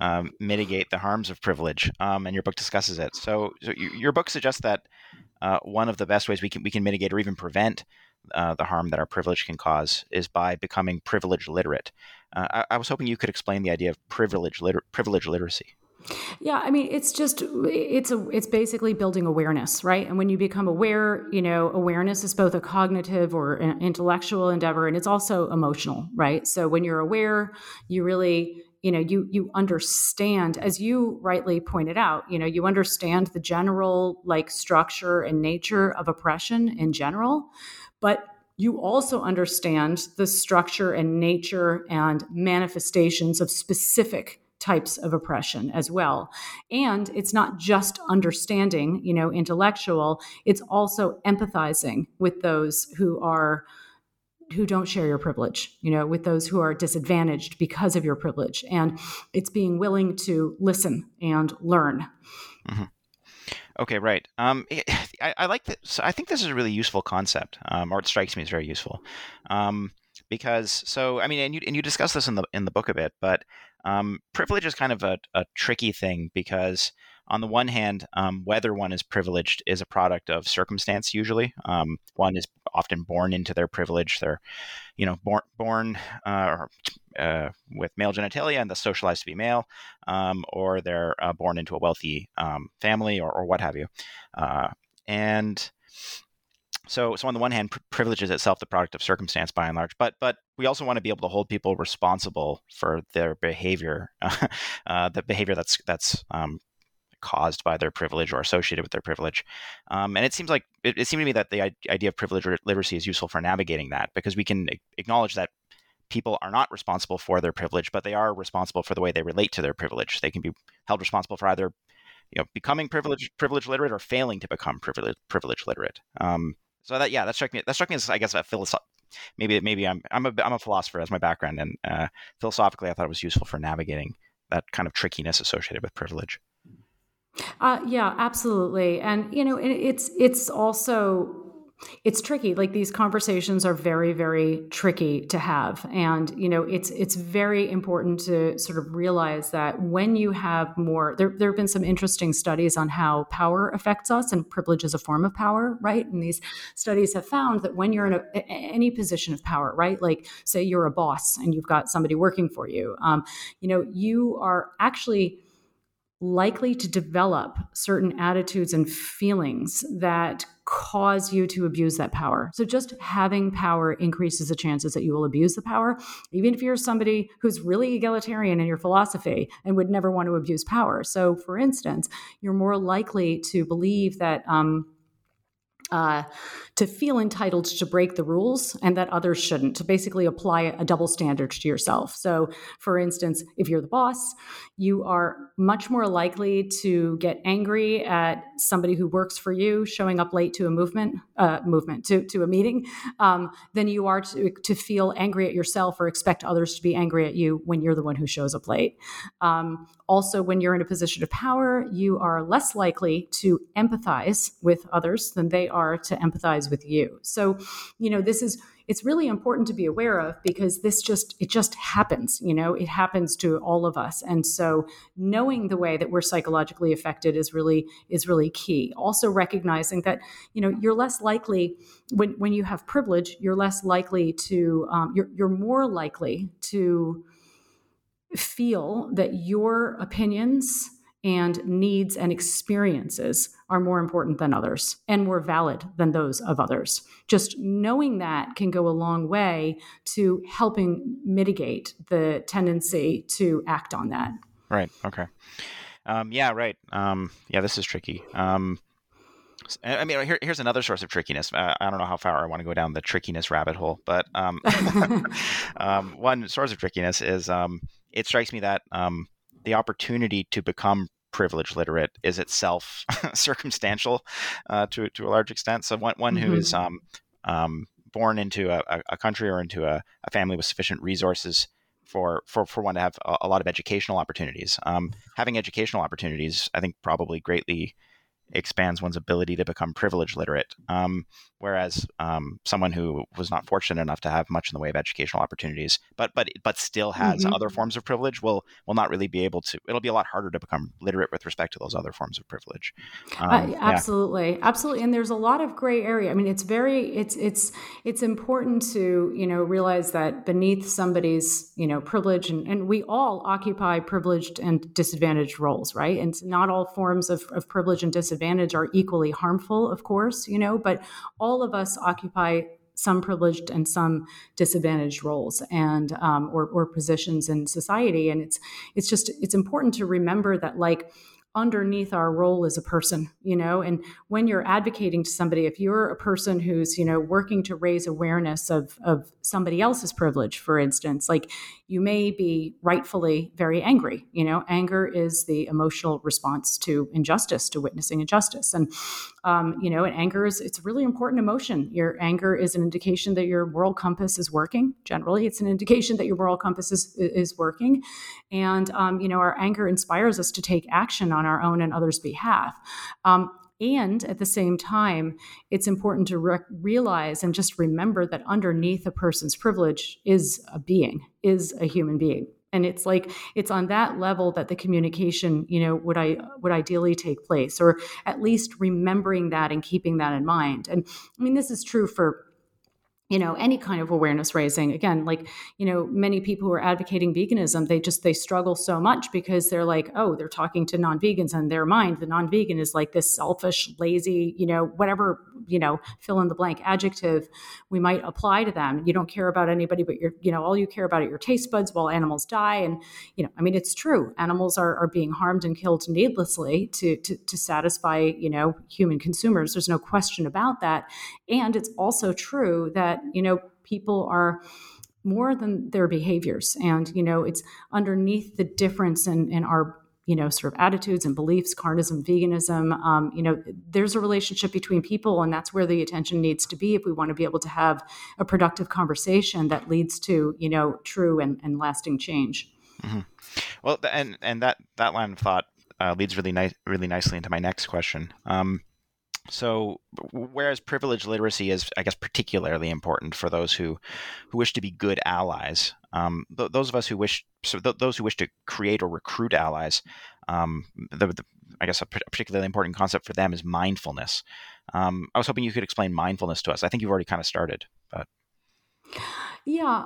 A: um, mitigate the harms of privilege, um, and your book discusses it. So, so you, your book suggests that uh, one of the best ways we can we can mitigate or even prevent uh, the harm that our privilege can cause is by becoming privilege literate. Uh, I, I, was hoping you could explain the idea of privilege liter- privilege literacy.
B: Yeah, I mean, it's just it's a it's basically building awareness, right? And when you become aware, you know, awareness is both a cognitive or an intellectual endeavor, and it's also emotional, right? So when you're aware, you really you know you you understand as you rightly pointed out you know you understand the general like structure and nature of oppression in general but you also understand the structure and nature and manifestations of specific types of oppression as well. And it's not just understanding you know intellectual it's also empathizing with those who are who don't share your privilege you know with those who are disadvantaged because of your privilege. And it's being willing to listen and learn.
A: Mm-hmm. okay right. Um, I, I, like that i think this is a really useful concept um, or it strikes me as very useful. Um, because so i mean and you, and you discuss this in the in the book a bit but um, privilege is kind of a, a tricky thing because on the one hand, um, whether one is privileged is a product of circumstance. Usually, um, one is often born into their privilege. They're, you know, born born uh, uh, with male genitalia and thus socialized to be male, um, or they're uh, born into a wealthy um, family, or, or, what have you. Uh, and so, so on the one hand, privilege is itself the product of circumstance by and large, but but we also want to be able to hold people responsible for their behavior, uh, the behavior that's that's um, caused by their privilege or associated with their privilege. Um, and it seems like it, it seemed to me that the idea of privilege literacy is useful for navigating that because we can acknowledge that people are not responsible for their privilege, but they are responsible for the way they relate to their privilege. They can be held responsible for either you know becoming privilege privilege literate or failing to become privilege privilege literate. Um, so that yeah, that struck me that struck me as I guess a philosoph- maybe maybe I'm I'm a I'm a philosopher as my background and uh, philosophically I thought it was useful for navigating that kind of trickiness associated with privilege.
B: Uh, yeah, absolutely. And you know, it's it's also it's tricky. Like these conversations are very, very tricky to have, and you know, it's it's very important to sort of realize that when you have more, there there have been some interesting studies on how power affects us, and privilege is a form of power, right? And these studies have found that when you're in a, any position of power, right, like say you're a boss and you've got somebody working for you, um, you know, you are actually likely to develop certain attitudes and feelings that cause you to abuse that power. So just having power increases the chances that you will abuse the power, even if you're somebody who's really egalitarian in your philosophy and would never want to abuse power. So, for instance, you're more likely to believe that. Um, uh, to feel entitled to break the rules and that others shouldn't, to basically apply a double standard to yourself. So, for instance, if you're the boss, you are much more likely to get angry at somebody who works for you showing up late to a movement, uh, movement to, to a meeting, um, than you are to, to feel angry at yourself or expect others to be angry at you when you're the one who shows up late. Um, also, when you're in a position of power, you are less likely to empathize with others than they are to empathize with you. So, you know, this is it's really important to be aware of because this just it just happens you know it happens to all of us and so knowing the way that we're psychologically affected is really is really key also recognizing that you know you're less likely when when you have privilege you're less likely to um, you're, you're more likely to feel that your opinions and needs and experiences are more important than others and more valid than those of others. Just knowing that can go a long way to helping mitigate the tendency to act on that.
A: Right. Okay. Um, yeah. Right. Um, yeah. This is tricky. Um, I mean, here, here's another source of trickiness. Uh, I don't know how far I want to go down the trickiness rabbit hole, but um, um, one source of trickiness is um, it strikes me that um, the opportunity to become privilege literate is itself circumstantial uh, to to a large extent. So one one mm-hmm. who is mm-hmm. um, um, born into a, a, country or into a, a, family with sufficient resources for for, for one to have a, a lot of educational opportunities. Um, having educational opportunities, I think, probably greatly expands one's ability to become privilege literate. Um, whereas um, someone who was not fortunate enough to have much in the way of educational opportunities, but but but still has mm-hmm. other forms of privilege, will will not really be able to. It'll be a lot harder to become literate with respect to those other forms of privilege.
B: Um, uh, absolutely, yeah. absolutely, and there's a lot of gray area. I mean, it's very it's it's it's important to you know realize that beneath somebody's you know privilege, and, and we all occupy privileged and disadvantaged roles, right? And not all forms of, of privilege and disadvantage are equally harmful, of course, you know, but all all of us occupy some privileged and some disadvantaged roles and um, or, or positions in society. And it's it's just it's important to remember that like underneath our role as a person you know? And when you're advocating to somebody if you're a person who's you know working to raise awareness of of somebody else's privilege for instance like you may be rightfully very angry you know? Anger is the emotional response to injustice to witnessing injustice. And um, you know and anger is it's a really important emotion. Your anger is an indication that your moral compass is working. Generally it's an indication that your moral compass is is working. And um, you know our anger inspires us to take action on our own and others behalf um, and at the same time, it's important to re- realize and just remember that underneath a person's privilege is a being, is a human being. And it's like it's on that level that the communication, you know, would I would ideally take place, or at least remembering that and keeping that in mind. And I mean, this is true for you know any kind of awareness raising. Again like you know many people who are advocating veganism they just they struggle so much because they're like oh they're talking to non-vegans and their mind. The non-vegan is like this selfish lazy you know whatever you know fill in the blank adjective we might apply to them. You don't care about anybody but you're you know all you care about are your taste buds while animals die. And you know i mean it's true. Animals are, are being harmed and killed needlessly to, to to satisfy you know human consumers. There's no question about that. And it's also true that you know people are more than their behaviors. And you know it's underneath the difference in, in our you know sort of attitudes and beliefs carnism veganism um, you know there's a relationship between people and that's where the attention needs to be if we want to be able to have a productive conversation that leads to you know true and, and lasting change.
A: Mm-hmm. well and and that that line of thought uh, leads really nice really nicely into my next question. Um, so, whereas privilege literacy is, I guess, particularly important for those who, who wish to be good allies, um, th- those of us who wish, so th- those who wish to create or recruit allies, um, the, the, I guess a particularly important concept for them is mindfulness. Um, I was hoping you could explain mindfulness to us. I think you've already kind of started, but
B: yeah.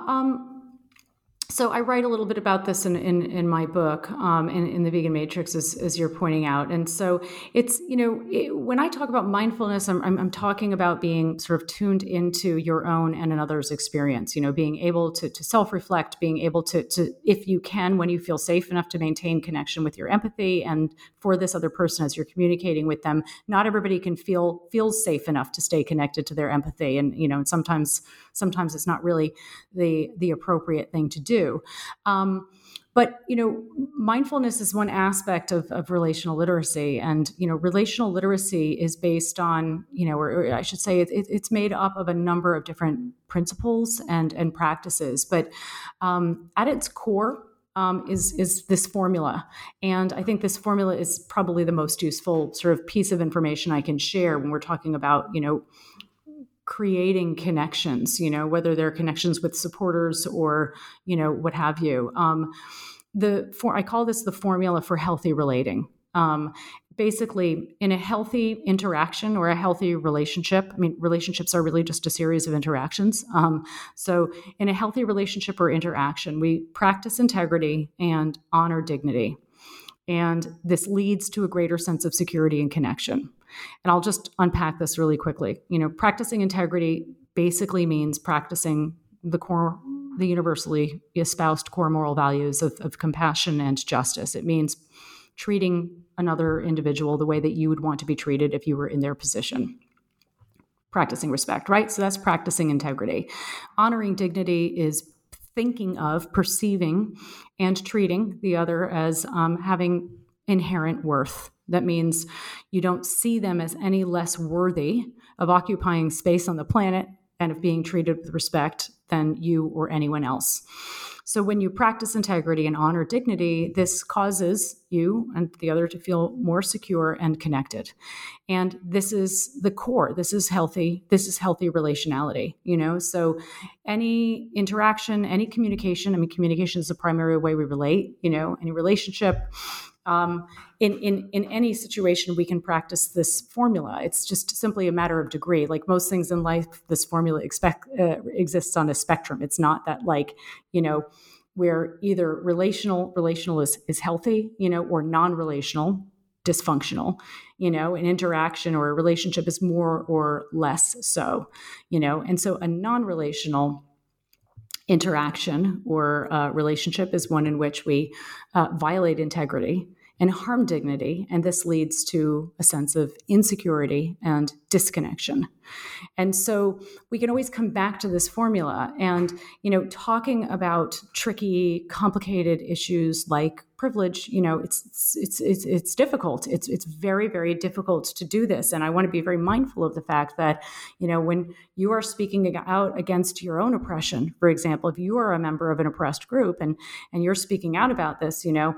B: So I write a little bit about this in, in, in my book, um, in, in the Vegan Matrix, as, as you're pointing out. And so it's, you know, it, when I talk about mindfulness, I'm, I'm, I'm, talking about being sort of tuned into your own and another's experience, you know, being able to, to self-reflect, being able to, to, if you can, when you feel safe enough to maintain connection with your empathy and for this other person as you're communicating with them. Not everybody can feel, feels safe enough to stay connected to their empathy. And, you know, and sometimes, sometimes it's not really the, the appropriate thing to do. Um, but you know mindfulness is one aspect of, of relational literacy. And you know relational literacy is based on you know or, or i should say it, it, it's made up of a number of different principles and and practices. But um, at its core um, is is this formula, and I think this formula is probably the most useful sort of piece of information I can share when we're talking about you know creating connections, you know, whether they're connections with supporters or, you know, what have you. Um, the for I call this the formula for healthy relating. Um, basically, in a healthy interaction or a healthy relationship, I mean, relationships are really just a series of interactions. Um, so, in a healthy relationship or interaction, we practice integrity and honor dignity. And this leads to a greater sense of security and connection. And I'll just unpack this really quickly. You know, practicing integrity basically means practicing the core, the universally espoused core moral values of, of compassion and justice. It means treating another individual the way that you would want to be treated if you were in their position. Practicing respect, right? So that's practicing integrity. Honoring dignity is thinking of, perceiving, and treating the other as um, having inherent worth. That means you don't see them as any less worthy of occupying space on the planet and of being treated with respect than you or anyone else. So when you practice integrity and honor dignity, this causes you and the other to feel more secure and connected. And this is the core. This is healthy. This is healthy relationality, you know? So any interaction, any communication, I mean communication is the primary way we relate, you know, any relationship um, in, in, in any situation, we can practice this formula. It's just simply a matter of degree. Like most things in life, this formula expect, uh, exists on a spectrum. It's not that like, you know, where either relational relational is, is healthy, you know, or non-relational dysfunctional you know an interaction or a relationship is more or less so you know and so a non-relational interaction or uh, relationship is one in which we uh, violate integrity and harm dignity. And this leads to a sense of insecurity and disconnection. And so we can always come back to this formula and, you know, talking about tricky, complicated issues like privilege, you know, it's it's it's it's difficult. It's it's very very difficult to do this and I want to be very mindful of the fact that, you know, when you are speaking out against your own oppression, for example, if you are a member of an oppressed group and and you're speaking out about this, you know,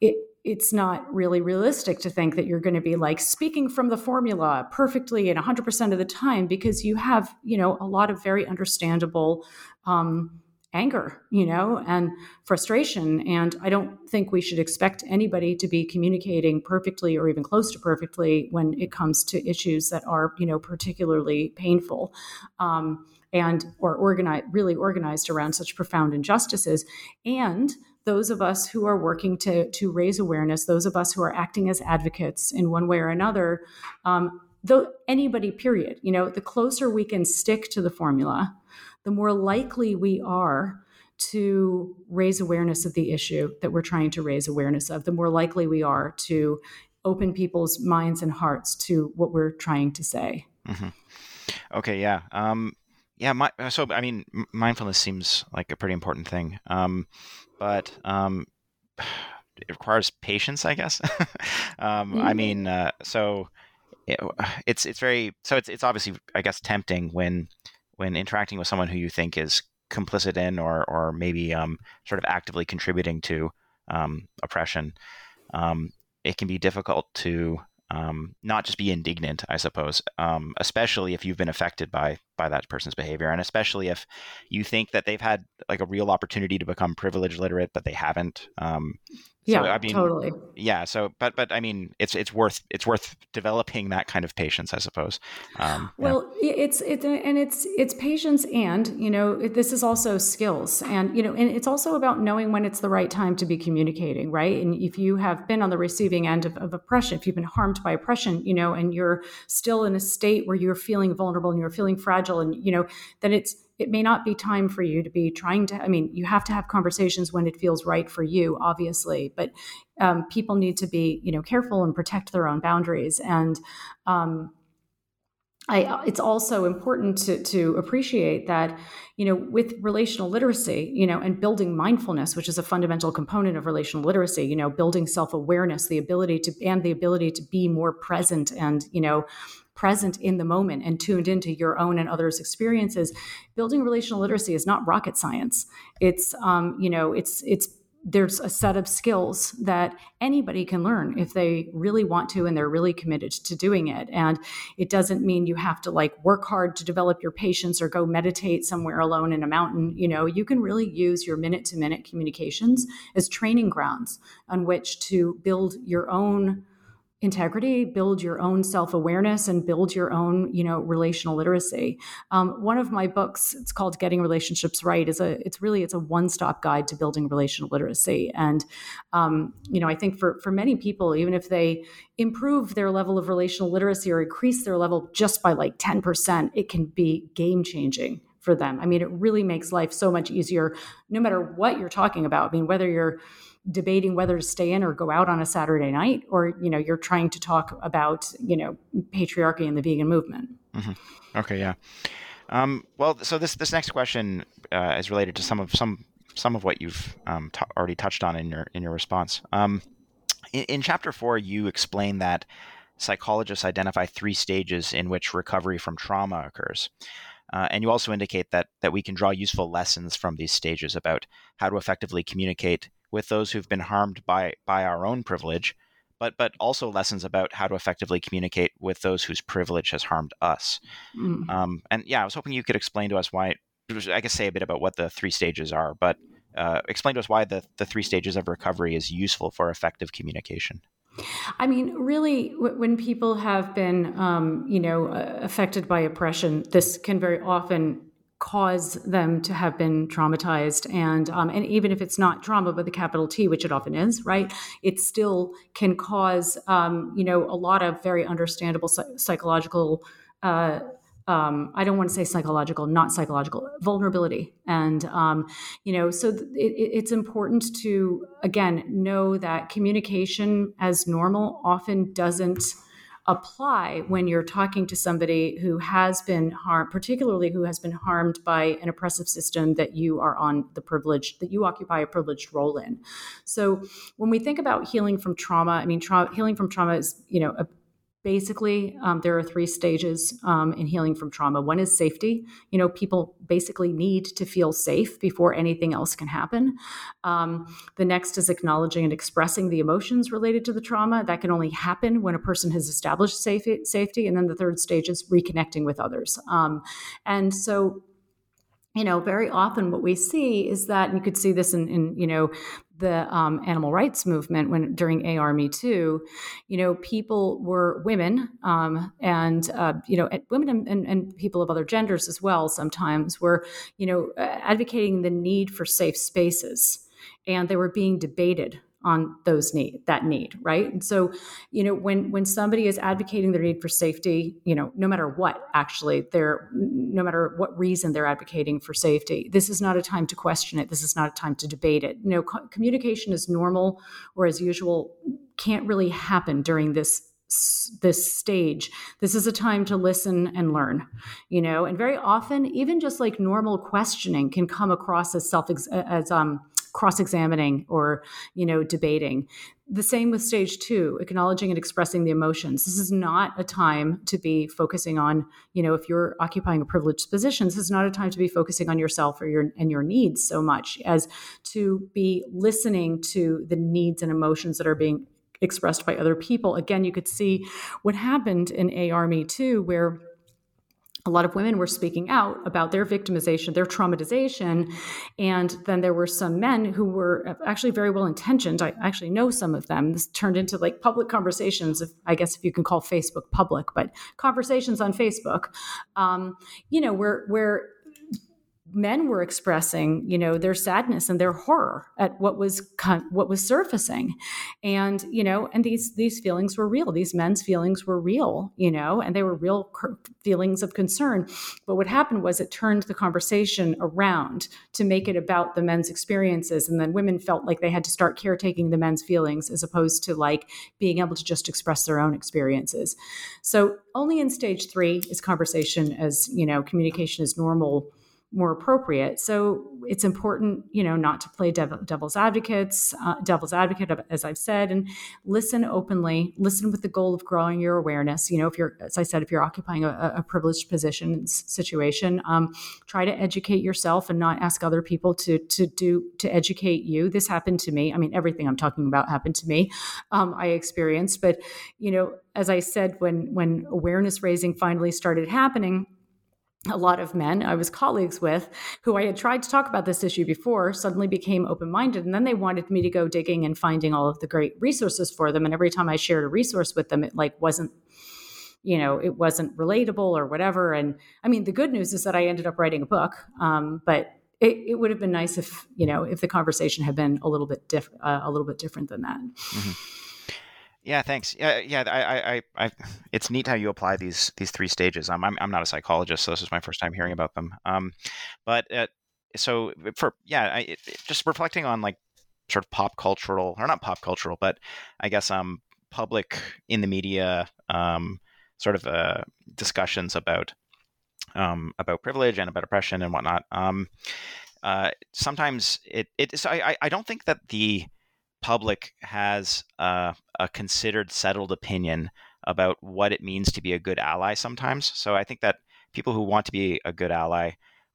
B: it it's not really realistic to think that you're going to be like speaking from the formula perfectly and 100% of the time because you have you know a lot of very understandable um, anger you know and frustration. And i don't think we should expect anybody to be communicating perfectly or even close to perfectly when it comes to issues that are you know particularly painful um, and or organized really organized around such profound injustices. And those of us who are working to, to raise awareness, those of us who are acting as advocates in one way or another, um, though anybody, period, you know, the closer we can stick to the formula, the more likely we are to raise awareness of the issue that we're trying to raise awareness of, the more likely we are to open people's minds and hearts to what we're trying to say.
A: Mm-hmm. Okay, yeah. Um, yeah, my, so I mean, mindfulness seems like a pretty important thing. Um, but um, it requires patience, I guess. um, mm-hmm. I mean, uh, so it, it's it's very so it's it's obviously I guess tempting when when interacting with someone who you think is complicit in or or maybe um, sort of actively contributing to um, oppression. Um, it can be difficult to um, not just be indignant, I suppose, um, especially if you've been affected by by that person's behavior, and especially if you think that they've had like a real opportunity to become privilege literate, but they haven't. Um,
B: yeah, I mean, totally.
A: Yeah. So, but but I mean, it's it's worth it's worth developing that kind of patience, I suppose.
B: Um, well, yeah. it's it's and it's it's patience, and you know, this is also skills, and you know, and it's also about knowing when it's the right time to be communicating, right? And if you have been on the receiving end of, of oppression, if you've been harmed by oppression, you know, and you're still in a state where you're feeling vulnerable and you're feeling fragile, and you know, then it's it may not be time for you to be trying to i mean you have to have conversations when it feels right for you obviously but um, people need to be you know careful and protect their own boundaries. And um, I, it's also important to, to appreciate that, you know, with relational literacy, you know, and building mindfulness, which is a fundamental component of relational literacy, you know, building self awareness, the ability to, and the ability to be more present and, you know, present in the moment and tuned into your own and others' experiences. Building relational literacy is not rocket science. It's um, you know, it's it's there's a set of skills that anybody can learn if they really want to and they're really committed to doing it and it doesn't mean you have to like work hard to develop your patience or go meditate somewhere alone in a mountain you know you can really use your minute to minute communications as training grounds on which to build your own integrity build your own self-awareness and build your own you know relational literacy. Um, one of my books it's called getting relationships right is a it's really it's a one-stop guide to building relational literacy. And um, you know i think for for many people even if they improve their level of relational literacy or increase their level just by like 10% it can be game changing for them. I mean it really makes life so much easier no matter what you're talking about. I mean whether you're debating whether to stay in or go out on a Saturday night, or you know you're trying to talk about you know patriarchy and the vegan movement.
A: Mm-hmm. Okay, yeah. Um, well, so this this next question uh, is related to some of some some of what you've um, t- already touched on in your in your response. Um, in, in chapter four, you explain that psychologists identify three stages in which recovery from trauma occurs. Uh, and you also indicate that that we can draw useful lessons from these stages about how to effectively communicate with those who've been harmed by by our own privilege, but but also lessons about how to effectively communicate with those whose privilege has harmed us. Mm. Um, and yeah, I was hoping you could explain to us why. I guess say a bit about what the three stages are, but uh, explain to us why the the three stages of recovery is useful for effective communication.
B: I mean, really, w- when people have been, um, you know, uh, affected by oppression, this can very often cause them to have been traumatized and um, and even if it's not trauma but the capital T which it often is right it still can cause um, you know a lot of very understandable psychological uh, um, I don't want to say psychological, not psychological, vulnerability. And, um, you know, so th- it, it's important to, again, know that communication as normal often doesn't apply when you're talking to somebody who has been harmed, particularly who has been harmed by an oppressive system that you are on the privilege, that you occupy a privileged role in. So when we think about healing from trauma, I mean, tra- healing from trauma is, you know, a basically um, there are three stages um, in healing from trauma. One is safety. You know people basically need to feel safe before anything else can happen. Um, the next is acknowledging and expressing the emotions related to the trauma. That can only happen when a person has established safe- safety. And then the third stage is reconnecting with others. Um, and so you know, very often what we see is that, and you could see this in, in you know, the um, animal rights movement when during AR Me Too, you know, people were women um, and uh, you know women and, and, people of other genders as well. Sometimes were you know advocating the need for safe spaces, and they were being debated on those need that need right? And so you know when when somebody is advocating their need for safety you know no matter what actually they're no matter what reason they're advocating for safety this is not a time to question it. This is not a time to debate it. You know co- communication is normal or as usual can't really happen during this this stage. This is a time to listen and learn you know? And very often even just like normal questioning can come across as self as um cross-examining or you know debating. The same with stage two acknowledging and expressing the emotions. This is not a time to be focusing on you know if you're occupying a privileged position this is not a time to be focusing on yourself or your and your needs so much as to be listening to the needs and emotions that are being expressed by other people. Again you could see what happened in ar me too where a lot of women were speaking out about their victimization, their traumatization. And then there were some men who were actually very well intentioned. I actually know some of them. This turned into like public conversations, if, I guess if you can call Facebook public, but conversations on Facebook, um, you know, where, where men were expressing, you know, their sadness and their horror at what was what was surfacing, and you know, and these these feelings were real. These men's feelings were real, you know, and they were real feelings of concern. But what happened was it turned the conversation around to make it about the men's experiences, and then women felt like they had to start caretaking the men's feelings as opposed to like being able to just express their own experiences. So only in stage three is conversation as you know communication is normal more appropriate. So it's important, you know, not to play devil, devil's advocates, uh, devil's advocate, as I've said, and listen openly. Listen with the goal of growing your awareness. You know, if you're, as I said, if you're occupying a, a privileged position situation, um, try to educate yourself and not ask other people to to do to educate you. This happened to me. I mean, everything I'm talking about happened to me. Um, I experienced, but you know, as I said, when when awareness raising finally started happening a lot of men I was colleagues with who I had tried to talk about this issue before suddenly became open minded. And then they wanted me to go digging and finding all of the great resources for them. And every time I shared a resource with them, it like wasn't, you know, it wasn't relatable or whatever. And I mean, the good news is that I ended up writing a book. Um, but it, it, would have been nice if, you know, if the conversation had been a little bit different, uh, a little bit different than that. Mm-hmm.
A: Yeah, thanks. Yeah, yeah. I, I, I, it's neat how you apply these these three stages. I'm, I'm, I'm not a psychologist, so this is my first time hearing about them. Um, but uh, so for yeah, I, it, just reflecting on like sort of pop cultural or not pop cultural, but I guess um public in the media um sort of uh discussions about um about privilege and about oppression and whatnot. Um, uh, sometimes it it so I I don't think that the public has uh, a considered, settled opinion about what it means to be a good ally sometimes. So I think that people who want to be a good ally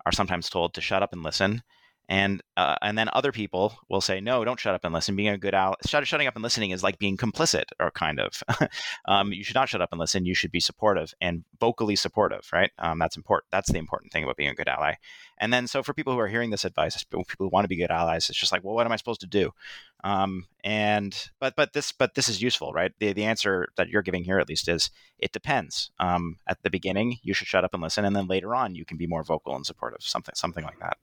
A: are sometimes told to shut up and listen and uh, and then other people will say no don't shut up and listen. Being a good ally shut, shutting up and listening is like being complicit or kind of. Um, you should not shut up and listen. You should be supportive and vocally supportive right? Um, that's important that's the important thing about being a good ally. And then so for people who are hearing this advice people who want to be good allies it's just like well what am i supposed to do? Um, and but but this but this is useful right? The, the answer that you're giving here at least is it depends. Um, at the beginning you should shut up and listen and then later on you can be more vocal and supportive something something like that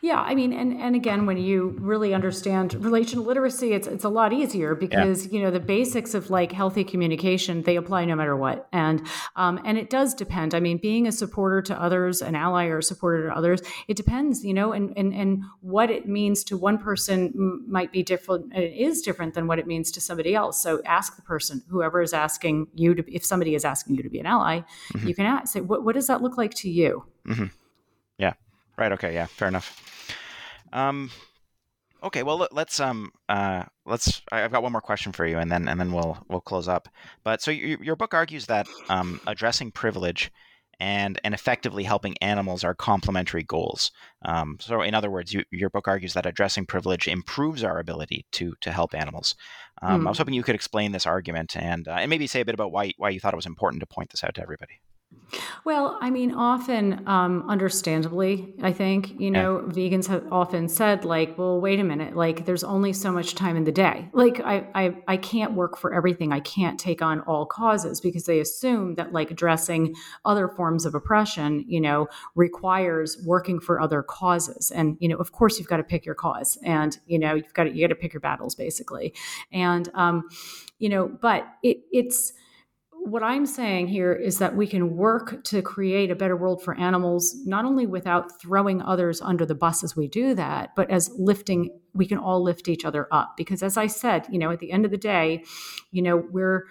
B: Yeah, I mean, and and again, when you really understand relational literacy, it's it's a lot easier because yeah. you know the basics of like healthy communication they apply no matter what, and um, and it does depend. I mean, being a supporter to others, an ally or a supporter to others, it depends, you know, and and and what it means to one person might be different. and It is different than what it means to somebody else. So ask the person, whoever is asking you to, if somebody is asking you to be an ally, mm-hmm. you can ask, say, what what does that look like to you?
A: Mm-hmm. Right. Okay. Yeah. Fair enough. Um, okay. Well, let's um uh let's. I've got one more question for you, and then and then we'll we'll close up. But so your, your book argues that um, addressing privilege and and effectively helping animals are complementary goals. Um, so, in other words, you, your book argues that addressing privilege improves our ability to to help animals. Um, mm. I was hoping you could explain this argument and uh, and maybe say a bit about why why you thought it was important to point this out to everybody.
B: Well, I mean, often, um, understandably, I think, you know, yeah. vegans have often said, like, well, wait a minute, like, there's only so much time in the day. Like, I, I, I can't work for everything. I can't take on all causes because they assume that, like, addressing other forms of oppression, you know, requires working for other causes. And, you know, of course, you've got to pick your cause and, you know, you've got to, you got to pick your battles, basically. And, um, you know, but it, it's, what I'm saying here is that we can work to create a better world for animals, not only without throwing others under the bus as we do that, but as lifting, we can all lift each other up. Because as I said, you know, at the end of the day, you know, we're,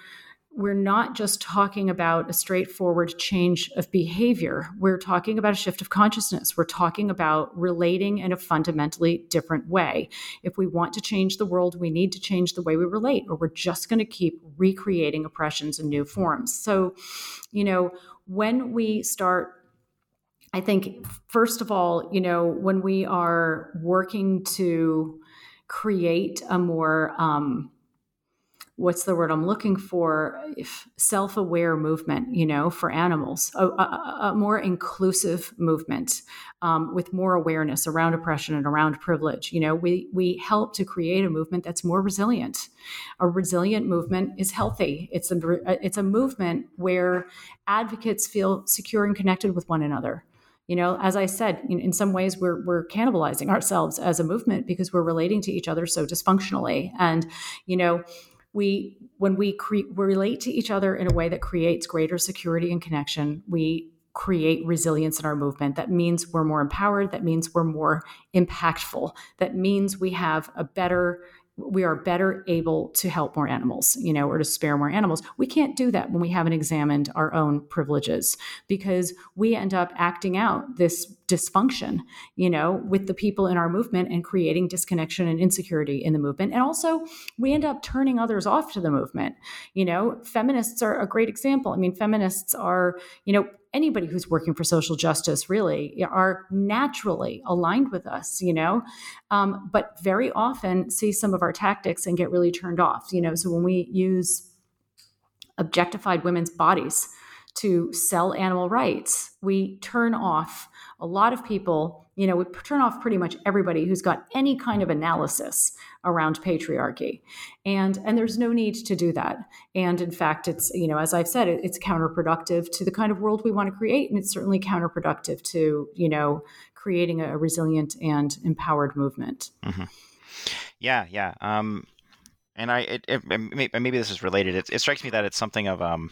B: we're not just talking about a straightforward change of behavior. We're talking about a shift of consciousness. We're talking about relating in a fundamentally different way. If we want to change the world, we need to change the way we relate, or we're just going to keep recreating oppressions in new forms. So, you know, when we start I think, first of all, you know, when we are working to create a more um, what's the word I'm looking for? Self aware movement, you know, for animals, a, a, a more inclusive movement um, with more awareness around oppression and around privilege. You know, we, we help to create a movement that's more resilient. A resilient movement is healthy. It's a, it's a movement where advocates feel secure and connected with one another you know as i said in, in, some ways we're we're cannibalizing ourselves as a movement because we're relating to each other so dysfunctionally and you know we when we cre- we relate to each other in a way that creates greater security and connection we create resilience in our movement. That means we're more empowered. That means we're more impactful. That means we have a better we are better able to help more animals, you know, or to spare more animals. We can't do that when we haven't examined our own privileges because we end up acting out this dysfunction, you know, with the people in our movement and creating disconnection and insecurity in the movement. And also, we end up turning others off to the movement. You know, feminists are a great example. I mean, feminists are, you know, anybody who's working for social justice really are naturally aligned with us, you know, um, but very often see some of our tactics and get really turned off, you know. So when we use objectified women's bodies to sell animal rights, we turn off a lot of people, you know, we turn off pretty much everybody who's got any kind of analysis around patriarchy. And and there's no need to do that. And in fact, it's, you know, as I've said, it, it's counterproductive to the kind of world we want to create. And it's certainly counterproductive to, you know, creating a, resilient and empowered movement.
A: Mm-hmm. Yeah, yeah. Um, and I, it, it, maybe this is related. It, it strikes me that it's something of, um,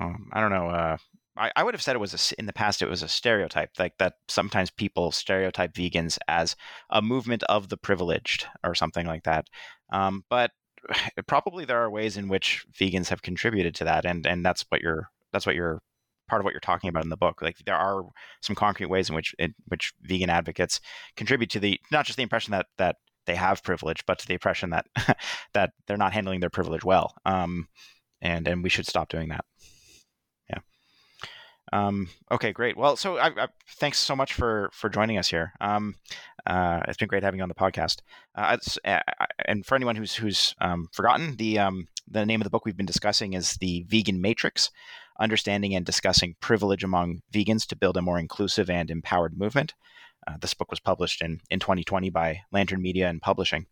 A: um, I don't know, uh, I, I would have said it was a, in the past it was a stereotype like that sometimes people stereotype vegans as a movement of the privileged or something like that um, but probably there are ways in which vegans have contributed to that and and that's what you're that's what you're part of what you're talking about in the book like there are some concrete ways in which in which vegan advocates contribute to the not just the impression that that they have privilege but to the impression that that they're not handling their privilege well um, and and we should stop doing that um, okay, great. Well, so I, I, thanks so much for for joining us here. Um, uh, it's been great having you on the podcast. Uh, and for anyone who's who's um, forgotten, the um, the name of the book we've been discussing is the Vegan Matrix: Understanding and Discussing Privilege Among Vegans to Build a More Inclusive and Empowered Movement. Uh, this book was published in, in 2020 by Lantern Media and Publishing.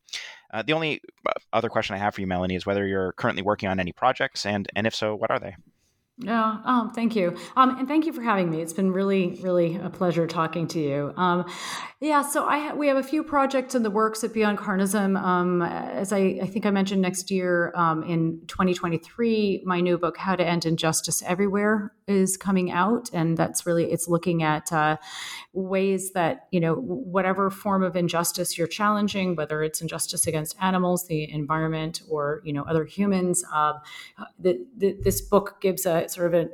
A: Uh, the only uh, other question I have for you, Melanie, is whether you're currently working on any projects, and and if so, what are they?
B: Yeah. Oh, thank you. Um, and thank you for having me. It's been really, really a pleasure talking to you. Um, yeah. So I ha- we have a few projects in the works at Beyond Carnism. Um, as I, I think I mentioned next year um, in 2023, my new book, How to End Injustice Everywhere, is coming out, and that's really it's looking at uh, ways that you know whatever form of injustice you're challenging, whether it's injustice against animals, the environment, or you know other humans. Uh, the, the, this book gives a sort of an,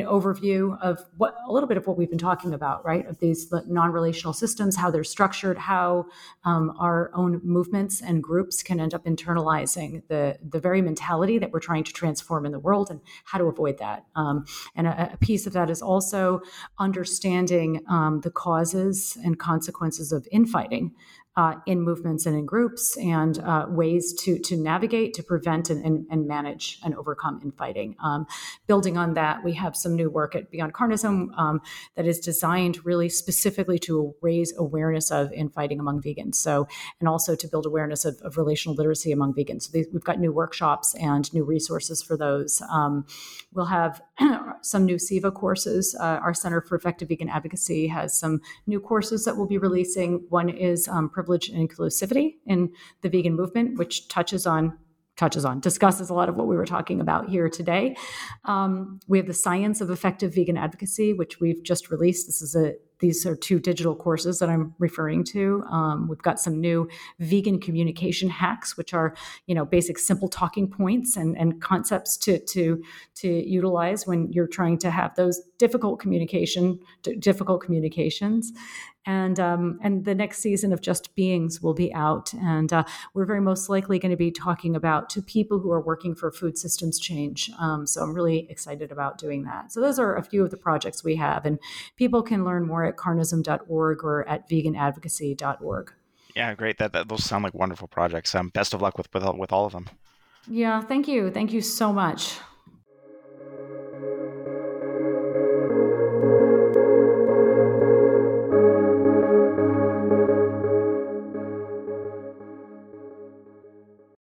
B: an overview of what a little bit of what we've been talking about, right? Of these non-relational systems, how they're structured, how um, our own movements and groups can end up internalizing the the very mentality that we're trying to transform in the world, and how to avoid that. Um, and a, a, piece of that is also understanding um, the causes and consequences of infighting uh, in movements and in groups and uh, ways to to navigate, to prevent and, and, and manage and overcome infighting. Um, building on that, we have some new work at Beyond Carnism um, that is designed really specifically to raise awareness of infighting among vegans. So, and also to build awareness of, of relational literacy among vegans. So these, we've got new workshops and new resources for those. Um, we'll have some new CEVA courses. Uh, our Center for Effective Vegan Advocacy has some new courses that we'll be releasing. One is um, privilege and inclusivity in the vegan movement, which touches on touches on discusses a lot of what we were talking about here today. Um, we have the science of effective vegan advocacy, which we've just released. This is a these are two digital courses that I'm referring to. Um, we've got some new vegan communication hacks, which are you know basic simple talking points and, and concepts to to to utilize when you're trying to have those difficult communication difficult communications. And um, and the next season of Just Beings will be out, and uh, we're very most likely going to be talking about to people who are working for food systems change. Um, so I'm really excited about doing that. So those are a few of the projects we have, and people can learn more at carnism.org or at veganadvocacy.org.
A: Yeah, great. That, that those sound like wonderful projects. Um, best of luck with with with all of them.
B: Yeah, thank you. Thank you so much.